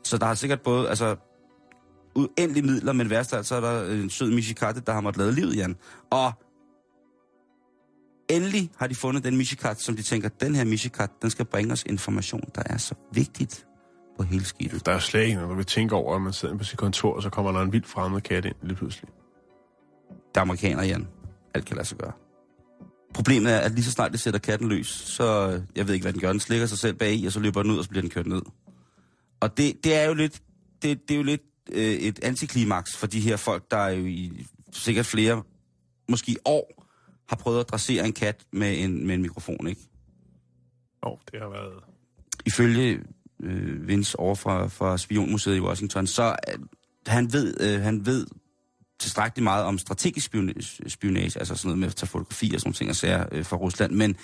[SPEAKER 4] Så der har sikkert både, altså, uendelige midler, men værst af alt, så er der en sød mishikarte, der har måttet lade livet, Jan. Og endelig har de fundet den mishikarte, som de tænker, den her mishikarte, den skal bringe os information, der er så vigtigt på hele skidtet.
[SPEAKER 5] Der er slet ikke noget, du kan tænke over, at man sidder på sit kontor, og så kommer der en vild fremmed kat ind lige pludselig.
[SPEAKER 4] Der er amerikaner, Jan. Alt kan lade sig gøre. Problemet er, at lige så snart det sætter katten løs, så, øh, jeg ved ikke, hvad den gør, den slikker sig selv bag i, og så løber den ud, og så bliver den kørt ned. Og det, det er jo lidt, det, det er jo lidt øh, et antiklimaks for de her folk, der er jo i sikkert flere, måske år, har prøvet at dressere en kat med en, med en mikrofon, ikke?
[SPEAKER 5] Åh, oh, det har været...
[SPEAKER 4] Ifølge øh, Vince over fra, fra Spionmuseet i Washington, så øh, han ved, øh, han ved tilstrækkeligt meget om strategisk spionage, spionage, altså sådan noget med at tage fotografier og sådan nogle ting og sager øh, fra Rusland, men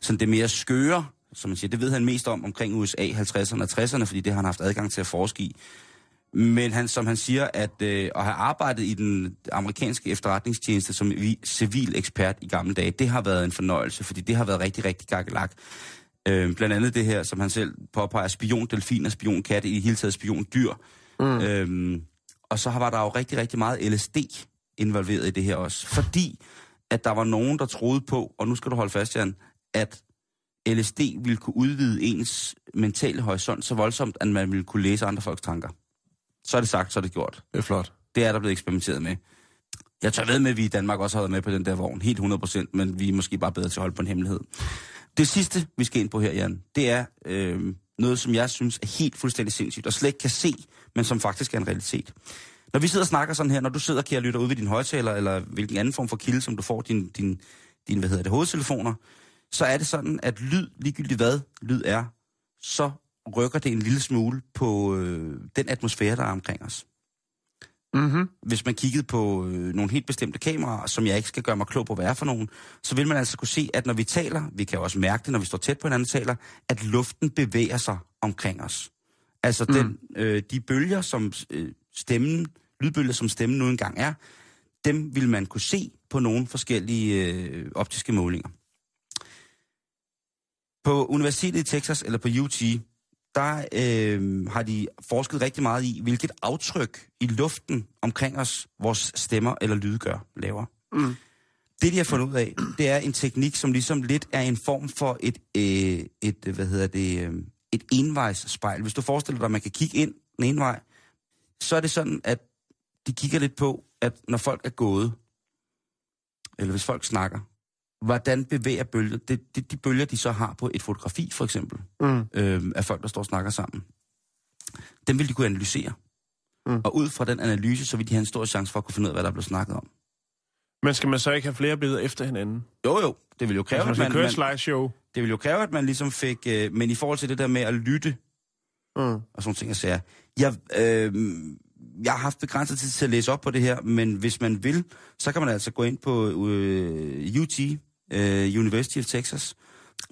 [SPEAKER 4] sådan det mere skøre, som man siger, det ved han mest om omkring USA 50'erne og 60'erne, fordi det har han haft adgang til at forske i. Men han, som han siger, at øh, at have arbejdet i den amerikanske efterretningstjeneste som vi- civil ekspert i gamle dage, det har været en fornøjelse, fordi det har været rigtig, rigtig gakkelak. Øh, blandt andet det her, som han selv påpeger, spion, delfiner, spion, katte, i det hele taget spion, dyr. Mm. Øhm, og så var der jo rigtig, rigtig meget LSD involveret i det her også. Fordi at der var nogen, der troede på, og nu skal du holde fast, Jan, at LSD ville kunne udvide ens mentale horisont så voldsomt, at man ville kunne læse andre folks tanker. Så er det sagt, så er det gjort.
[SPEAKER 5] Det er flot.
[SPEAKER 4] Det er der blevet eksperimenteret med. Jeg tager ved med, at vi i Danmark også har været med på den der vogn, helt 100%, men vi er måske bare bedre til at holde på en hemmelighed. Det sidste, vi skal ind på her, Jan, det er øh, noget, som jeg synes er helt fuldstændig sindssygt, og slet ikke kan se, men som faktisk er en realitet. Når vi sidder og snakker sådan her, når du sidder, kære lytter, ude ved din højtaler, eller hvilken anden form for kilde, som du får din, din, din hvad hedder det, hovedtelefoner, så er det sådan, at lyd, ligegyldigt hvad lyd er, så rykker det en lille smule på øh, den atmosfære, der er omkring os.
[SPEAKER 5] Mm-hmm.
[SPEAKER 4] Hvis man kiggede på øh, nogle helt bestemte kameraer, som jeg ikke skal gøre mig klog på, hvad er for nogen, så vil man altså kunne se, at når vi taler, vi kan også mærke det, når vi står tæt på hinanden taler, at luften bevæger sig omkring os. Altså mm. den, øh, de bølger, som øh, stemmen, lydbølger, som stemmen nu engang er, dem vil man kunne se på nogle forskellige øh, optiske målinger. På Universitetet i Texas, eller på UT, der øh, har de forsket rigtig meget i, hvilket aftryk i luften omkring os, vores stemmer eller lyde gør, laver.
[SPEAKER 5] Mm.
[SPEAKER 4] Det, de har fundet ud af, det er en teknik, som ligesom lidt er en form for et, øh, et hvad hedder det, øh, et envejsspejl. Hvis du forestiller dig, at man kan kigge ind den ene vej, så er det sådan, at de kigger lidt på, at når folk er gået, eller hvis folk snakker, hvordan bevæger bølger, det, det, de bølger, de så har på et fotografi, for eksempel,
[SPEAKER 5] Mm.
[SPEAKER 4] øh, af folk, der står og snakker sammen, dem vil de kunne analysere.
[SPEAKER 5] Mm.
[SPEAKER 4] Og ud fra den analyse, så vil de have en stor chance for at kunne finde ud af, hvad der er blevet snakket om.
[SPEAKER 5] Men skal man så ikke have flere billeder efter hinanden?
[SPEAKER 4] Jo, jo, det vil jo kræve,
[SPEAKER 5] Altså, man
[SPEAKER 4] at man,
[SPEAKER 5] slideshow.
[SPEAKER 4] det vil jo kræve, at man ligesom fik... Øh, men i forhold til det der med at lytte
[SPEAKER 5] Mm.
[SPEAKER 4] og sådan ting, jeg siger, jeg, øh, jeg har haft begrænset tid til at læse op på det her, men hvis man vil, så kan man altså gå ind på øh, UT, øh, University of Texas,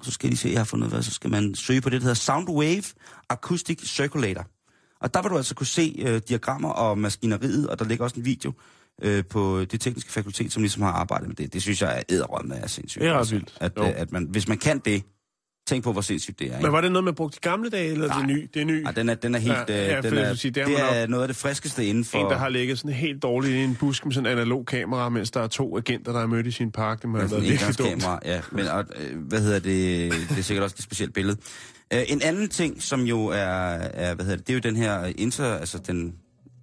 [SPEAKER 4] så skal de se, jeg har fundet af, så skal man søge på det, der hedder Soundwave Acoustic Circulator. Og der vil du altså kunne se øh, diagrammer og maskineriet, og der ligger også en video øh, på det tekniske fakultet, som ligesom har arbejdet med det. Det synes jeg er æderrømme af sindssygt.
[SPEAKER 5] Det er ret
[SPEAKER 4] Altså,
[SPEAKER 5] vildt.
[SPEAKER 4] At, øh, at man, hvis man kan det, tænk på, hvor sindssygt det er. Ikke?
[SPEAKER 5] Men var det noget, man brugte i gamle dage, eller er det
[SPEAKER 4] Nej.
[SPEAKER 5] ny? Det er ny.
[SPEAKER 4] Ej, den er, den er helt...
[SPEAKER 5] Ja,
[SPEAKER 4] Ja,
[SPEAKER 5] ja,
[SPEAKER 4] den er,
[SPEAKER 5] sige, det
[SPEAKER 4] det, er noget af det friskeste inden for...
[SPEAKER 5] En, der har ligget sådan helt dårligt i en busk med sådan en analog kamera, mens der er to agenter, der er mødt i sin park. Det må have været virkelig dumt.
[SPEAKER 4] ja. Men og, øh, hvad hedder det? Det er sikkert også et specielt billede. Uh, en anden ting, som jo er, er, hvad hedder det, det er jo den her inter, altså den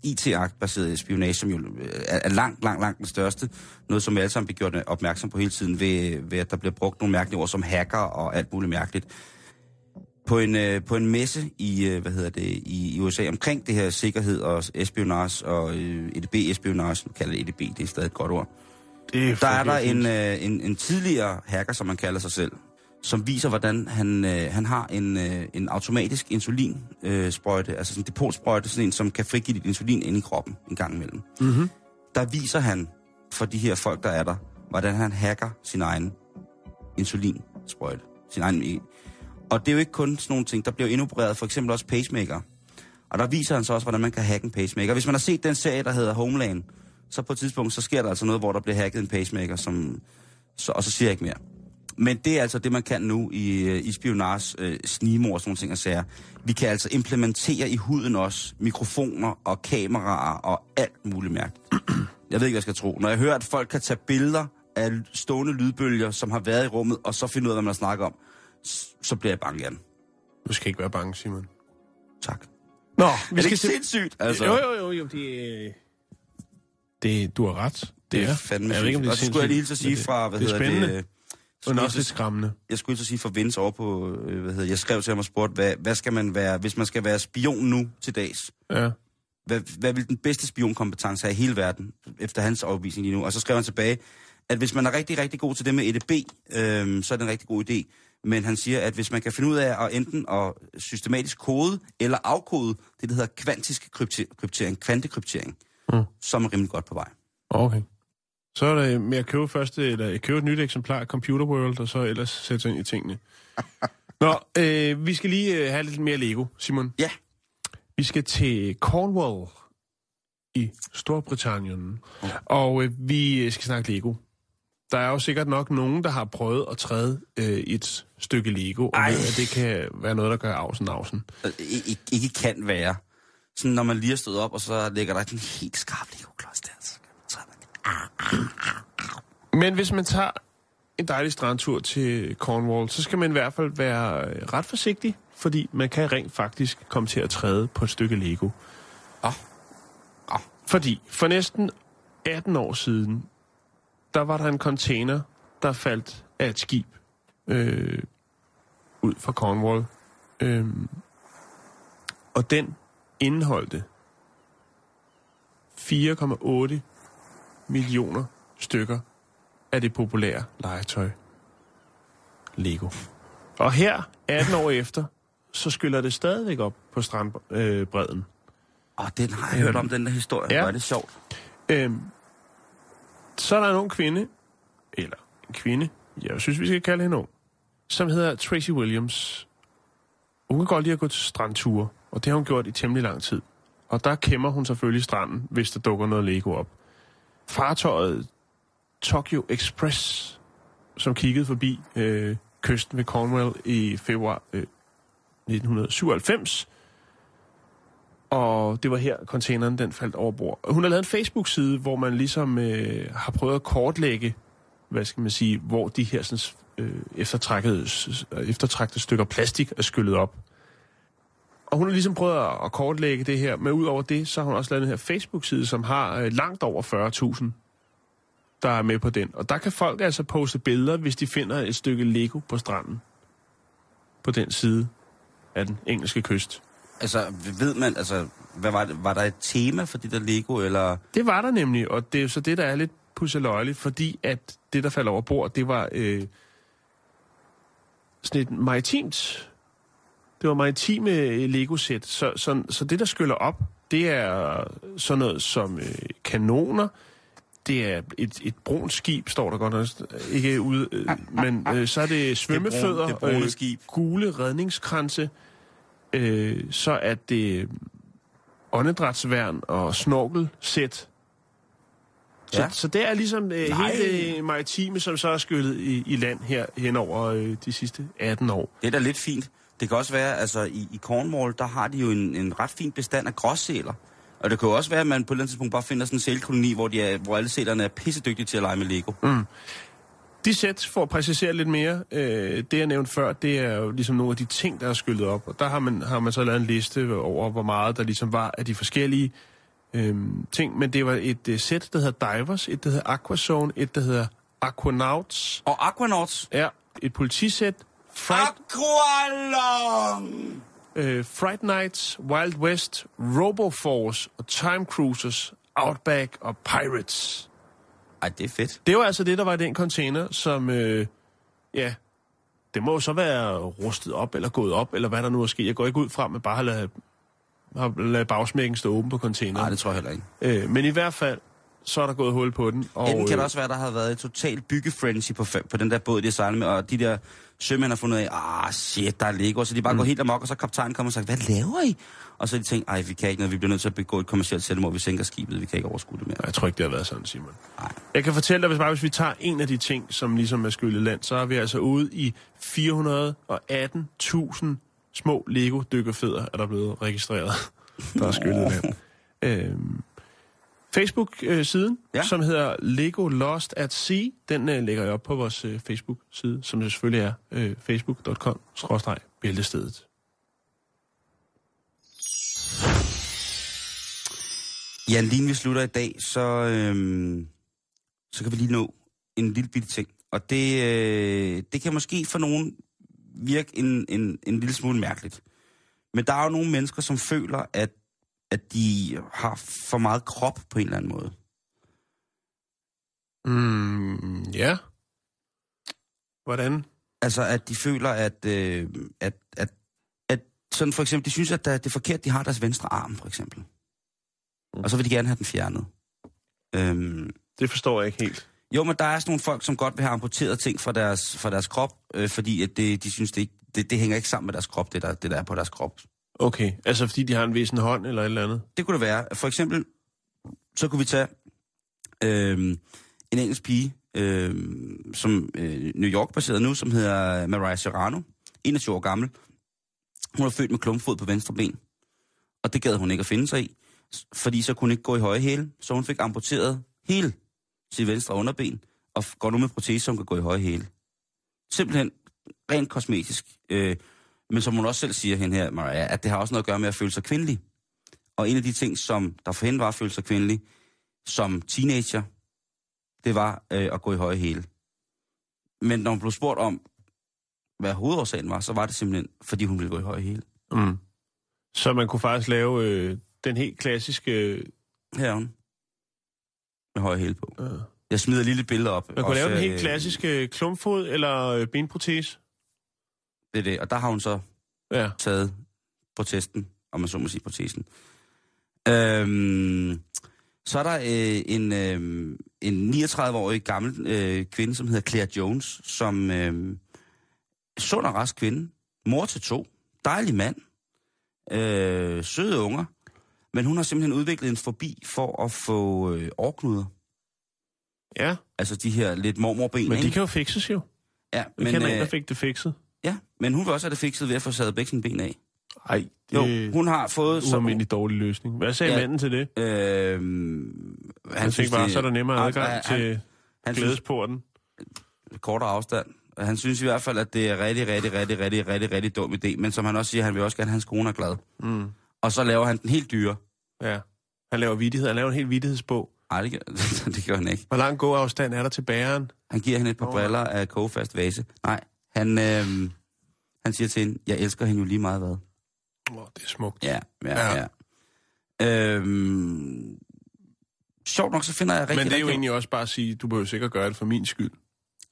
[SPEAKER 4] IT-akt-baserede spionage, som jo øh, er, langt, langt, langt den største. Noget, som vi alle sammen bliver gjort opmærksom på hele tiden, ved, ved at der bliver brugt nogle mærkelige ord som hacker og alt muligt mærkeligt. På en, øh, på en messe i, øh, hvad hedder det, i, i USA omkring det her sikkerhed og espionage og øh, EDB-espionage, nu kalder det EDB, det er stadig et godt ord.
[SPEAKER 5] Det er
[SPEAKER 4] Der er der en, øh, en, en tidligere hacker, som man kalder sig selv, som viser, hvordan han, øh, han har en, øh, en automatisk insulinsprøjte, øh, altså sådan en depotsprøjte, sådan en, som kan frigive dit insulin ind i kroppen en gang imellem.
[SPEAKER 5] Mhm.
[SPEAKER 4] Der viser han for de her folk, der er der, hvordan han hacker sin egen insulinsprøjte. Sin egen, og det er jo ikke kun sådan nogle ting, der bliver indopereret for eksempel også pacemaker. Og der viser han så også, hvordan man kan hacke en pacemaker. Hvis man har set den serie, der hedder Homeland, så på et tidspunkt, så sker der altså noget, hvor der bliver hacket en pacemaker, som, så, og så siger jeg ikke mere. Men det er altså det, man kan nu i, øh, i spionage, øh, snimor og sådan ting og sager. Vi kan altså implementere i huden også mikrofoner og kameraer og alt muligt mærkeligt. (clears throat) Jeg ved ikke, hvad jeg skal tro. Når jeg hører, at folk kan tage billeder af stående lydbølger, som har været i rummet, og så finde ud af, hvad man snakker om, så bliver jeg bange igen.
[SPEAKER 5] Du skal ikke være bange, Simon.
[SPEAKER 4] Tak.
[SPEAKER 5] Nå,
[SPEAKER 4] Er
[SPEAKER 5] vi
[SPEAKER 4] det
[SPEAKER 5] skal
[SPEAKER 4] ikke sindssygt? Altså,
[SPEAKER 5] Jo, jo, jo, jo, det, det, du har ret.
[SPEAKER 4] Det er
[SPEAKER 5] er.
[SPEAKER 4] fandme
[SPEAKER 5] jeg ved ikke, om det er
[SPEAKER 4] Og så skulle jeg lige hilse at sige
[SPEAKER 5] det-
[SPEAKER 4] fra, hvad
[SPEAKER 5] det er
[SPEAKER 4] hedder
[SPEAKER 5] spændende.
[SPEAKER 4] det,
[SPEAKER 5] Men også lidt skræmmende.
[SPEAKER 4] Jeg skulle så sige for Vince over på, øh, hvad hedder, jeg skrev til ham og spurgte, hvad, hvad skal man være, hvis man skal være spion nu til dags?
[SPEAKER 5] Ja.
[SPEAKER 4] Hvad, hvad vil den bedste spionkompetence have i hele verden, efter hans overbevisning lige nu? Og så skrev han tilbage, at hvis man er rigtig, rigtig god til det med EDB, øh, så er det en rigtig god idé. Men han siger, at hvis man kan finde ud af at enten at systematisk kode eller afkode det, der hedder kvantisk krypte- kryptering, kvantekryptering,
[SPEAKER 5] Mm.
[SPEAKER 4] så er man rimelig godt på vej.
[SPEAKER 5] Okay. Så er det med at købe først, eller jeg køber et nyt eksemplar af Computer World, og så ellers sætte sig ind i tingene. (laughs) Nå, øh, vi skal lige øh, have lidt mere Lego, Simon.
[SPEAKER 4] Ja.
[SPEAKER 5] Vi skal til Cornwall i Storbritannien, og øh, vi skal snakke Lego. Der er jo sikkert nok nogen, der har prøvet at træde øh, et stykke Lego, og
[SPEAKER 4] Ej.
[SPEAKER 5] ved, at det kan være noget, der gør afsen afsen.
[SPEAKER 4] Øh, Ikke, kan være. Sådan, når man lige er stået op, og så ligger der en helt skarp Lego-klods der. Så kan man træde
[SPEAKER 5] Men hvis man tager en dejlig strandtur til Cornwall, så skal man i hvert fald være øh, ret forsigtig, fordi man kan rent faktisk komme til at træde på et stykke Lego.
[SPEAKER 4] Åh. Åh.
[SPEAKER 5] Fordi for næsten 18 år siden, der var der en container, der faldt af et skib øh, ud fra Cornwall. Øh, og den indeholdte 4,8 millioner stykker af det populære legetøj Lego. Og her, 18 år efter, så skyller det stadigvæk op på strandbredden. Bredden.
[SPEAKER 4] Åh, den har jeg hørt om, den der historie.
[SPEAKER 5] Ja.
[SPEAKER 4] Hvor er det sjovt.
[SPEAKER 5] øhm, så er der en ung kvinde, eller en kvinde, jeg synes, vi skal kalde hende ung, som hedder Tracy Williams. Hun kan godt lide at gå til strandture, og det har hun gjort i temmelig lang tid. Og der kæmmer hun selvfølgelig stranden, hvis der dukker noget Lego op. Fartøjet Tokyo Express, som kiggede forbi øh, kysten ved Cornwall i februar øh, 1997. Og det var her, containeren den faldt over bord. Hun har lavet en Facebook-side, hvor man ligesom øh, har prøvet at kortlægge, hvad skal man sige, hvor de her sådan, øh, eftertrækkede, eftertrækkede stykker plastik er skyllet op. Og hun har ligesom prøvet at- kortlægge det her, men ud over det, så har hun også lavet den her Facebook-side, som har øh, langt over 40.000 der er med på den. Og der kan folk altså poste billeder, hvis de finder et stykke Lego på stranden. På den side af den engelske kyst.
[SPEAKER 4] Altså, ved man, altså, hvad var, det, var der et tema for det der Lego, eller...
[SPEAKER 5] Det var der nemlig, og det er jo så det, der er lidt pusseløjeligt, fordi at det, der falder over bord, det var øh, sådan et maritimt... Det var maritime øh, Lego-sæt, så, så, så det, der skyller op, det er sådan noget som øh, kanoner, det er et, et brunt skib, står der godt nok, ikke ude, øh, men øh, så er det svømmefødder,
[SPEAKER 4] det brune skib.
[SPEAKER 5] gule redningskranse, øh, så er det åndedrætsværn og snorkelsæt. Så,
[SPEAKER 4] Ja.
[SPEAKER 5] så det er ligesom øh,
[SPEAKER 4] Nej.
[SPEAKER 5] hele det maritime, som så er skyllet i, i land her hen over øh, de sidste 18 år.
[SPEAKER 4] Det er da lidt fint. Det kan også være, altså i, i Cornwall, der har de jo en, en ret fin bestand af gråsæler. Og det kan jo også være, at man på et eller andet tidspunkt bare finder sådan en sælkoloni, hvor, de er, hvor alle sælerne er pissedygtige til at lege med Lego. Mm.
[SPEAKER 5] De sæt, for at præcisere lidt mere, øh, det jeg nævnte før, det er jo ligesom nogle af de ting, der er skyllet op. Og der har man, har man så lavet en liste over, hvor meget der ligesom var af de forskellige øh, ting. Men det var et øh, sæt, der hedder Divers, et der hedder Aquazone, et der hedder Aquanauts,
[SPEAKER 4] Og Aquanauts.
[SPEAKER 5] ja, et politisæt, Fright,
[SPEAKER 4] Aqualong!
[SPEAKER 5] øh, Fright Nights, Wild West, Roboforce og Time Cruisers, Outback og Pirates.
[SPEAKER 4] Ej, det er fedt.
[SPEAKER 5] Det var altså det, der var i den container, som, øh, ja, det må jo så være rustet op, eller gået op, eller hvad der nu er sket. Jeg går ikke ud fra, at man bare har ladet, har ladet bagsmækken stå åben på containeren.
[SPEAKER 4] Nej, det tror jeg heller ikke.
[SPEAKER 5] øh, men i hvert fald, så er der gået hul på den. Og,
[SPEAKER 4] Enten kan
[SPEAKER 5] øh,
[SPEAKER 4] det også være, at der har været et totalt byggefrenzy på, på den der båd, de har sejlet med, og de der sømænd har fundet af, ah shit, der er Lego, så de bare mm. går helt amok, og så kaptajnen kommer og siger, hvad laver I? Og så har de tænkt, ej, vi kan ikke noget, vi bliver nødt til at begå et kommersielt selvmord, vi sænker skibet, vi kan ikke overskue det mere.
[SPEAKER 5] Jeg tror ikke, det har været sådan, Simon.
[SPEAKER 4] Nej.
[SPEAKER 5] Jeg kan fortælle dig, hvis, bare, hvis vi tager en af de ting, som ligesom er skyllet land, så er vi altså ude i 418.000 små Lego-dykkerfødder, er der blevet registreret, (laughs) der er skyllet land. (laughs) Øhm, Facebook-siden, ja.
[SPEAKER 4] Ja.
[SPEAKER 5] som hedder Lego Lost at Sea, den øh, lægger jeg op på vores øh, Facebook-side, som det selvfølgelig er øh, facebook.com-bæltestedet.
[SPEAKER 4] Jan, lige vi slutter i dag, så, øhm, så kan vi lige nå en lille bitte ting. Og det, øh, det kan måske for nogen virke en, en, en lille smule mærkeligt. Men der er jo nogle mennesker, som føler, at, at de har for meget krop på en eller anden måde.
[SPEAKER 5] Mm, ja. Hvordan?
[SPEAKER 4] Altså, at de føler, at, øh, at, at, at sådan for eksempel, de synes, at det er forkert, de har deres venstre arm, for eksempel. Og så vil de gerne have den fjernet. Øhm,
[SPEAKER 5] Det forstår jeg ikke helt.
[SPEAKER 4] jo, men der er sådan nogle folk, som godt vil have amputeret ting fra deres, fra deres krop, øh, fordi at det, de synes, det, ikke, det, det hænger ikke sammen med deres krop, det der, det der er på deres krop.
[SPEAKER 5] Okay, altså fordi de har en væsen hånd eller et eller andet?
[SPEAKER 4] Det kunne det være. For eksempel, så kunne vi tage øh, en engelsk pige, øh, som øh, New York-baseret nu, som hedder Mariah Serrano, 21 år gammel. Hun er født med klumpfod på venstre ben, og det gad hun ikke at finde sig i, fordi så kunne hun ikke gå i høje hæle, så hun fik amputeret hele sit venstre underben, og går nu med protese, som kan gå i høje hæle. Simpelthen rent kosmetisk. Øh, men som hun også selv siger hende her, Mariah, at det har også noget at gøre med at føle sig kvindelig. Og en af de ting, som der for hende var at føle sig kvindelig, som teenager, det var øh, at gå i høje hæle. Men når hun blev spurgt om, hvad hovedårsagen var, så var det simpelthen, fordi hun ville gå i høje hæle.
[SPEAKER 5] Mm. Så man kunne faktisk lave øh, den helt klassiske... Øh,
[SPEAKER 4] Her er hun. Med høje hæle på.
[SPEAKER 5] øh,
[SPEAKER 4] Jeg smider et lille billede op.
[SPEAKER 5] man kunne lave den helt
[SPEAKER 4] øh,
[SPEAKER 5] klassiske klumpfod eller øh, benprotese.
[SPEAKER 4] Det er det. Og der har hun så
[SPEAKER 5] Ja.
[SPEAKER 4] taget protesten, om man så må sige protesen. Øhm, så er der øh, en, øh, en 39-årig gammel øh, kvinde, som hedder Claire Jones, som øh, sund og rask kvinde, mor til to, dejlig mand, øh, søde unger, men hun har simpelthen udviklet en forbi for at få øh, årknuder.
[SPEAKER 5] Ja,
[SPEAKER 4] Altså de her lidt mormorben,
[SPEAKER 5] men de
[SPEAKER 4] ikke?
[SPEAKER 5] kan jo fikses jo.
[SPEAKER 4] Ja,
[SPEAKER 5] Jeg
[SPEAKER 4] men,
[SPEAKER 5] kender en, der
[SPEAKER 4] øh,
[SPEAKER 5] fik det fikset.
[SPEAKER 4] Ja, men hun vil også have det fikset ved at få savet begge sine ben af.
[SPEAKER 5] Ej, det
[SPEAKER 4] Jo, hun har fået... så-
[SPEAKER 5] ualmindelig dårlig løsning. Hvad sagde
[SPEAKER 4] Ja.
[SPEAKER 5] manden til det?
[SPEAKER 4] Øh,
[SPEAKER 5] Han tænkte bare, så er der nemmere adgang
[SPEAKER 4] han,
[SPEAKER 5] til
[SPEAKER 4] Han, han synes,
[SPEAKER 5] glædesporten.
[SPEAKER 4] kortere afstand. Han synes i hvert fald, at det er rigtig, rigtig, rigtig, rigtig, rigtig, rigtig dum idé. Men som han også siger, han vil også gerne have hans kone er glad.
[SPEAKER 5] Mm.
[SPEAKER 4] Og så laver han den helt dyre.
[SPEAKER 5] Ja. Han laver vittighed. Han laver en helt vittighedsbog.
[SPEAKER 4] Nej, det, gør- (laughs) det gør han ikke.
[SPEAKER 5] Hvor lang gåafstand er der til bæren?
[SPEAKER 4] Han giver hende et par
[SPEAKER 5] Nå.
[SPEAKER 4] briller af kogefast vase. Nej, han, øh, han siger til hende, jeg elsker hende jo lige meget hvad.
[SPEAKER 5] Åh, oh, det er smukt.
[SPEAKER 4] Ja, ja,
[SPEAKER 5] Ja.
[SPEAKER 4] ja. Øhm, sjovt nok, så finder jeg rigtig,
[SPEAKER 5] Men det er jo
[SPEAKER 4] rigtig-
[SPEAKER 5] egentlig også bare at sige, du behøver sikkert gøre det for min skyld.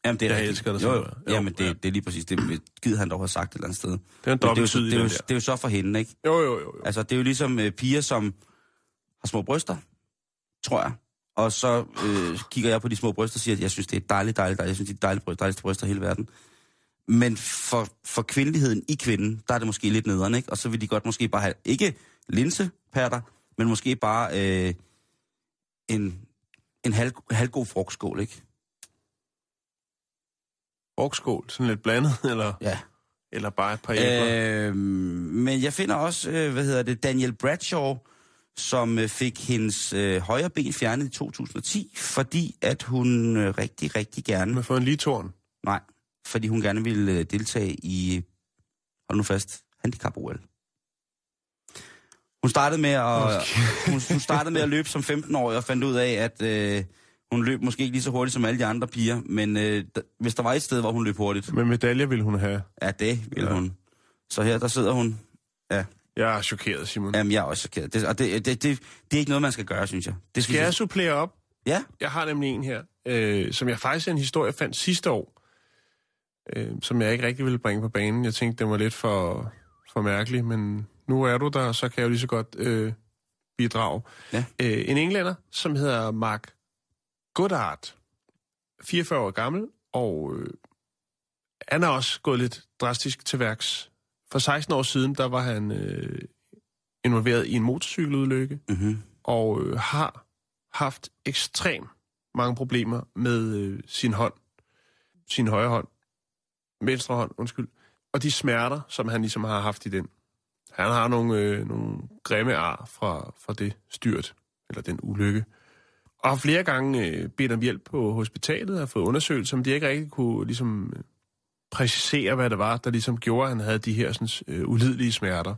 [SPEAKER 4] Jamen, det er
[SPEAKER 5] Jeg
[SPEAKER 4] rigtigt.
[SPEAKER 5] elsker dig
[SPEAKER 4] jo, jo.
[SPEAKER 5] Jo,
[SPEAKER 4] Jamen, det,
[SPEAKER 5] ja.
[SPEAKER 4] det er lige præcis det. Gider han dog have sagt et eller andet sted.
[SPEAKER 5] Det er en
[SPEAKER 4] det, er jo, det, er jo, det er jo så for hende, ikke?
[SPEAKER 5] Jo, jo, jo. jo.
[SPEAKER 4] Altså, det er jo ligesom øh, piger, som har små bryster, tror jeg. Og så øh, kigger jeg på de små bryster og siger, at jeg synes, det er dejligt, dejligt, dejligt. Jeg synes, det er dejligt, bryst, dejligste bryster i hele verden. Men for, for kvindeligheden i kvinden, der er det måske lidt nederen, ikke? Og så vil de godt måske bare have, ikke linsepatter, men måske bare øh, en, en halv, halvgod frugtskål, ikke?
[SPEAKER 5] Frugtskål, sådan lidt blandet, (laughs) eller,
[SPEAKER 4] Ja.
[SPEAKER 5] eller bare et par æbler.
[SPEAKER 4] Øh, men jeg finder også, øh, hvad hedder det, Daniel Bradshaw, som øh, fik hendes øh, højre ben fjernet i 2010, fordi at hun øh, rigtig, rigtig gerne...
[SPEAKER 5] Man får en ligetårn.
[SPEAKER 4] Nej, fordi hun gerne ville øh, deltage i, hold nu fast, handicap-OL. Hun startede med at, (laughs) hun, hun startede med at løbe som 15-årig og fandt ud af, at øh, hun løb måske ikke lige så hurtigt som alle de andre piger, men øh, d- hvis der var et sted, hvor hun løb hurtigt,
[SPEAKER 5] Men medalje vil hun have.
[SPEAKER 4] ja, det ville
[SPEAKER 5] Ja.
[SPEAKER 4] hun. Så her, der sidder hun. Ja,
[SPEAKER 5] Jeg er chokeret, Simon.
[SPEAKER 4] Jamen, jeg er også chokeret. Det, og det, det, det, det er ikke noget, man skal gøre, synes jeg. Det
[SPEAKER 5] Skal jeg supplere op?
[SPEAKER 4] Ja,
[SPEAKER 5] Jeg har nemlig en her, øh, som jeg faktisk er en historie, jeg fandt sidste år, øh, som jeg ikke rigtig ville bringe på banen. Jeg tænkte, den var lidt for, for mærkelig, men nu er du der, så kan jeg jo lige så godt øh, bidrage.
[SPEAKER 4] Ja.
[SPEAKER 5] Øh, en englænder, som hedder Mark Goddard, 44 år gammel, og øh, han er også gået lidt drastisk til værks. For 16 år siden, der var han øh, involveret i en motorcykelulykke,
[SPEAKER 4] mm-hmm.
[SPEAKER 5] og øh, har haft ekstremt mange problemer med øh, sin hånd. Sin højre hånd. Venstre hånd, undskyld. Og de smerter, som han ligesom har haft i den. Han har nogle, øh, nogle grimme ar fra, fra det styrt, eller den ulykke. Og har flere gange øh, bedt om hjælp på hospitalet og har fået undersøgelser, men de ikke rigtig kunne ligesom, præcisere, hvad det var, der ligesom gjorde, at han havde de her sådan, øh, ulidelige smerter.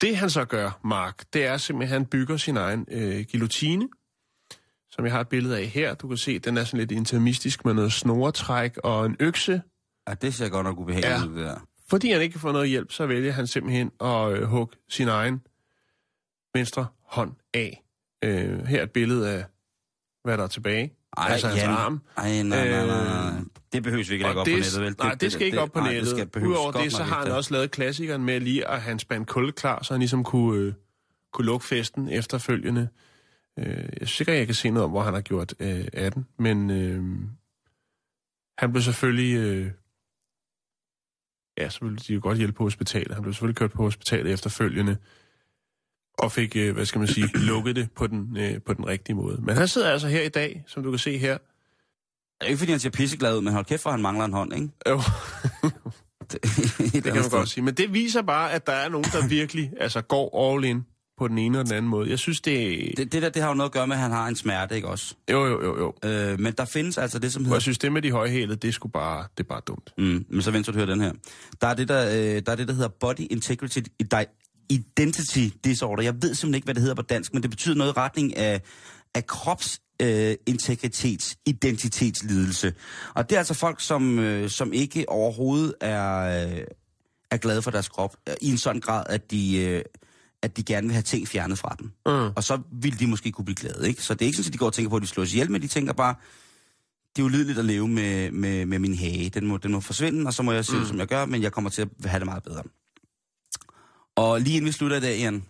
[SPEAKER 5] Det han så gør, Mark, det er simpelthen, at han bygger sin egen øh, guillotine, som jeg har et billede af her. Du kan se, den er sådan lidt intermistisk med noget snoretræk og en økse.
[SPEAKER 4] Ja, det ser godt nok ubehageligt
[SPEAKER 5] Ja.
[SPEAKER 4] ud, det der.
[SPEAKER 5] Fordi han ikke kan få noget hjælp, så vælger han simpelthen at øh, hugge sin egen venstre hånd af. Øh, her er et billede af, hvad der er tilbage.
[SPEAKER 4] Ej,
[SPEAKER 5] altså hans arm.
[SPEAKER 4] Ej, nej, nej, nej, nej.
[SPEAKER 5] Øh,
[SPEAKER 4] Det behøves vi ikke lægge op
[SPEAKER 5] det,
[SPEAKER 4] på nettet, vel?
[SPEAKER 5] nej, det skal ikke op på
[SPEAKER 4] nej,
[SPEAKER 5] nettet.
[SPEAKER 4] Det skal
[SPEAKER 5] Udover det, så har han også lavet klassikeren med lige at have en spand kul klar, så han ligesom kunne, øh, kunne lukke festen efterfølgende. Øh, jeg er sikker, jeg kan se noget om, hvor han har gjort øh, af den, men øh, han blev selvfølgelig... Øh, ja, så ville de jo godt hjælpe på hospitalet. Han blev selvfølgelig kørt på hospitalet efterfølgende, og fik, øh, hvad skal man sige, (clears throat) lukket det på den, øh, på den rigtige måde. Men han sidder altså her i dag, som du kan se her.
[SPEAKER 4] Det er ikke, fordi han ser pisseglad ud, men hold kæft, for han mangler en hånd, ikke?
[SPEAKER 5] Jo,
[SPEAKER 4] Det, (laughs) (laughs)
[SPEAKER 5] Det kan man godt sige. Men det viser bare, at der er nogen, der virkelig altså, går all in på den ene og den anden måde. Jeg synes, det...
[SPEAKER 4] Det, det der, det har jo noget at gøre med, at han har en smerte, ikke også?
[SPEAKER 5] Jo, jo, jo, jo.
[SPEAKER 4] Øh, men der findes altså det, som
[SPEAKER 5] Og
[SPEAKER 4] hedder...
[SPEAKER 5] jeg synes, det med de højhælede, det er sgu bare, det er bare dumt.
[SPEAKER 4] Mm, men så vent, så du hører den her. Der er det, der, øh, der, er det, der hedder Body Integrity Identity Disorder. Jeg ved simpelthen ikke, hvad det hedder på dansk, men det betyder noget i retning af, af krops øh, integritets identitetslidelse. Og det er altså folk, som, øh, som ikke overhovedet er, øh, er glade for deres krop, øh, i en sådan grad, at de, øh, at de gerne vil have ting fjernet fra den.
[SPEAKER 5] Mm.
[SPEAKER 4] Og så vil de måske kunne blive glade, ikke? Så det er ikke sådan, at de går og tænker på, at de slås ihjel, men de tænker bare, det er ulideligt at leve med, med, med min hage. Den må, den må forsvinde, og så må jeg se
[SPEAKER 5] Mm.
[SPEAKER 4] som jeg gør, men jeg kommer til at have det meget bedre. Og lige inden vi slutter i dag, Ian,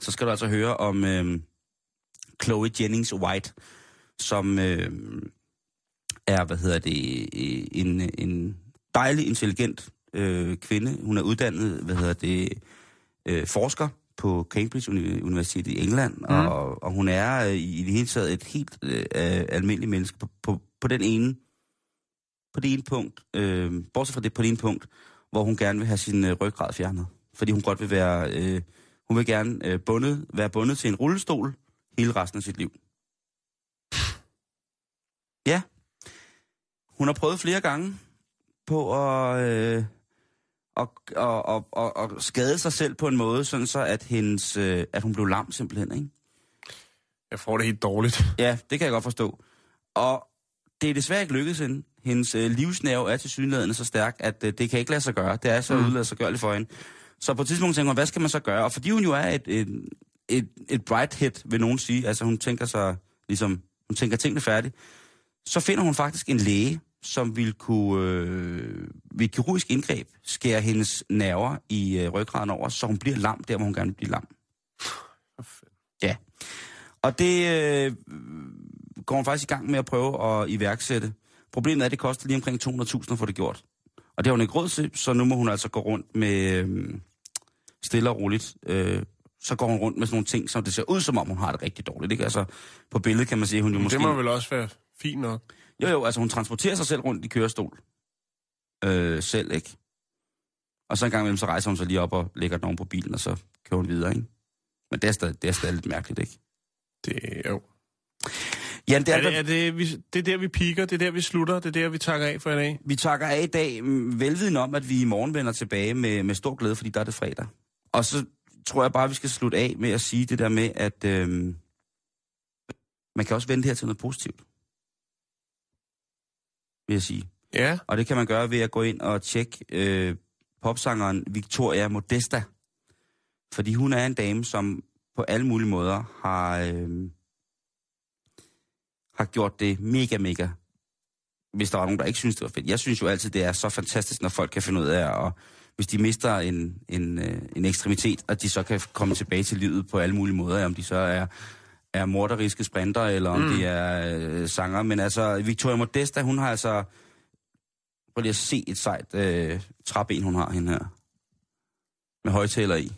[SPEAKER 4] så skal du altså høre om øh, Chloe Jennings White, som øh, er, hvad hedder det, øh, en, en dejlig, intelligent øh, kvinde. Hun er uddannet, hvad hedder det, øh, forsker på Cambridge Uni- Universitet i England, mm. og, og hun er øh, i, i det hele taget et helt øh, almindeligt menneske på, på, på den ene, på det ene punkt, øh, bortset fra det på det ene punkt, hvor hun gerne vil have sin øh, ryggrad fjernet. Fordi hun godt vil være, øh, hun vil gerne øh, bundet, være bundet til en rullestol hele resten af sit liv. Ja. Hun har prøvet flere gange på at, øh, at, at, at, at, at skade sig selv på en måde, sådan så at, hendes, øh, at hun blev lam simpelthen, ikke?
[SPEAKER 5] Jeg får det helt dårligt. (laughs)
[SPEAKER 4] Ja, det kan jeg godt forstå. Og det er desværre ikke lykkedes hende. Hendes øh, livsnerve er til synligheden så stærk, at øh, det kan ikke lade sig gøre. Det er så mm. gøre for hende. Så på et tidspunkt tænker hun, hvad skal man så gøre? Og fordi hun jo er et, et, et, et bright head, vil nogen sige, altså hun tænker sig ligesom, hun tænker tingene færdigt, så finder hun faktisk en læge, som vil kunne øh, ved et kirurgisk indgreb skære hendes nerver i øh, ryggraden over, så hun bliver lam der, hvor hun gerne vil blive lam. Ja. Og det øh, går hun faktisk i gang med at prøve at iværksætte. Problemet er, at det koster lige omkring 200.000 at få det gjort. Og det har hun ikke råd til, så nu må hun altså gå rundt med øh, stille og roligt. Øh, så går hun rundt med sådan nogle ting, som det ser ud som om, hun har det rigtig dårligt. Ikke? Altså, på billedet kan man se, at hun jo måske...
[SPEAKER 5] Det må vel også være fint nok.
[SPEAKER 4] Jo, jo, altså hun transporterer sig selv rundt i kørestol. Øh, selv, ikke? Og så en gang imellem, så rejser hun sig lige op og lægger den oven på bilen, og så kører hun videre, ikke? Men det er stadig, det er stadig lidt mærkeligt, ikke?
[SPEAKER 5] Det, jo.
[SPEAKER 4] Jan, det er,
[SPEAKER 5] Er det, er det, vi, det er der, vi piker, det er der, vi slutter, det er der, vi takker af for i dag.
[SPEAKER 4] Vi takker af i dag, mm, velviden om, at vi i morgen vender tilbage med, med stor glæde, fordi der er det fredag. Og så tror jeg bare, vi skal slutte af med at sige det der med, at øhm, man kan også vende det her til noget positivt. Vil jeg sige.
[SPEAKER 5] Ja,
[SPEAKER 4] Og det kan man gøre ved at gå ind og tjekke øh, popsangeren Victoria Modesta. Fordi hun er en dame, som på alle mulige måder har, øh, har gjort det mega, mega, hvis der var nogen, der ikke synes, det var fedt. Jeg synes jo altid, det er så fantastisk, når folk kan finde ud af, at hvis de mister en, en, øh, en ekstremitet, at de så kan komme tilbage til livet på alle mulige måder, om de så er, er morderiske sprinter, eller om mm. de er øh, sanger. Men altså, Victoria Modesta, hun har altså Prøv lige at se et sejt øh, træben, hun har hende her. Med højtaler i.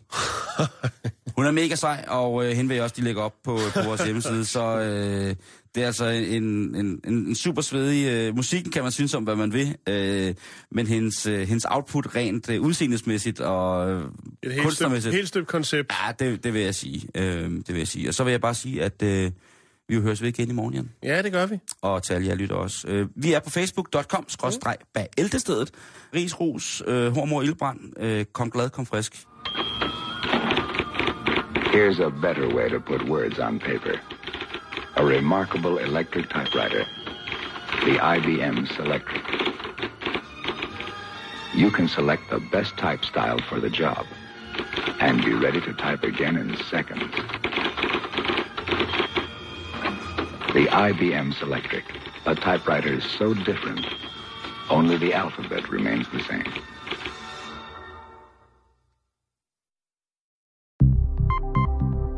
[SPEAKER 4] (laughs) Hun er mega sej, og øh, hende vil jeg også de lægge op på, på vores hjemmeside. Så øh, det er altså en, en, en, en super svedig... Øh, musikken kan man synes om, hvad man vil. Øh, men hendes, øh, hendes output rent øh, udseendesmæssigt og øh,
[SPEAKER 5] et helt
[SPEAKER 4] kunstnermæssigt...
[SPEAKER 5] helt støbt koncept.
[SPEAKER 4] Ja, det, det vil jeg sige. Øh, det vil jeg sige. Og så vil jeg bare sige, at øh, vi høres ved igen i morgen, Jan
[SPEAKER 5] Ja, det gør vi.
[SPEAKER 4] og til alle jer lytter også. Øh, vi er på facebook.com, skrådstreg bag ældestedet. Ris, ros, øh, hormor, ildbrand. Øh, kom glad, kom frisk.
[SPEAKER 8] Here's a better way to put words on paper. A remarkable electric typewriter. The IBM Selectric. You can select the best type style for the job and be ready to type again in seconds. The IBM Selectric, a typewriter so different, only the alphabet remains the same.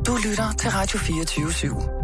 [SPEAKER 3] Du lytter til Radio 24 /7.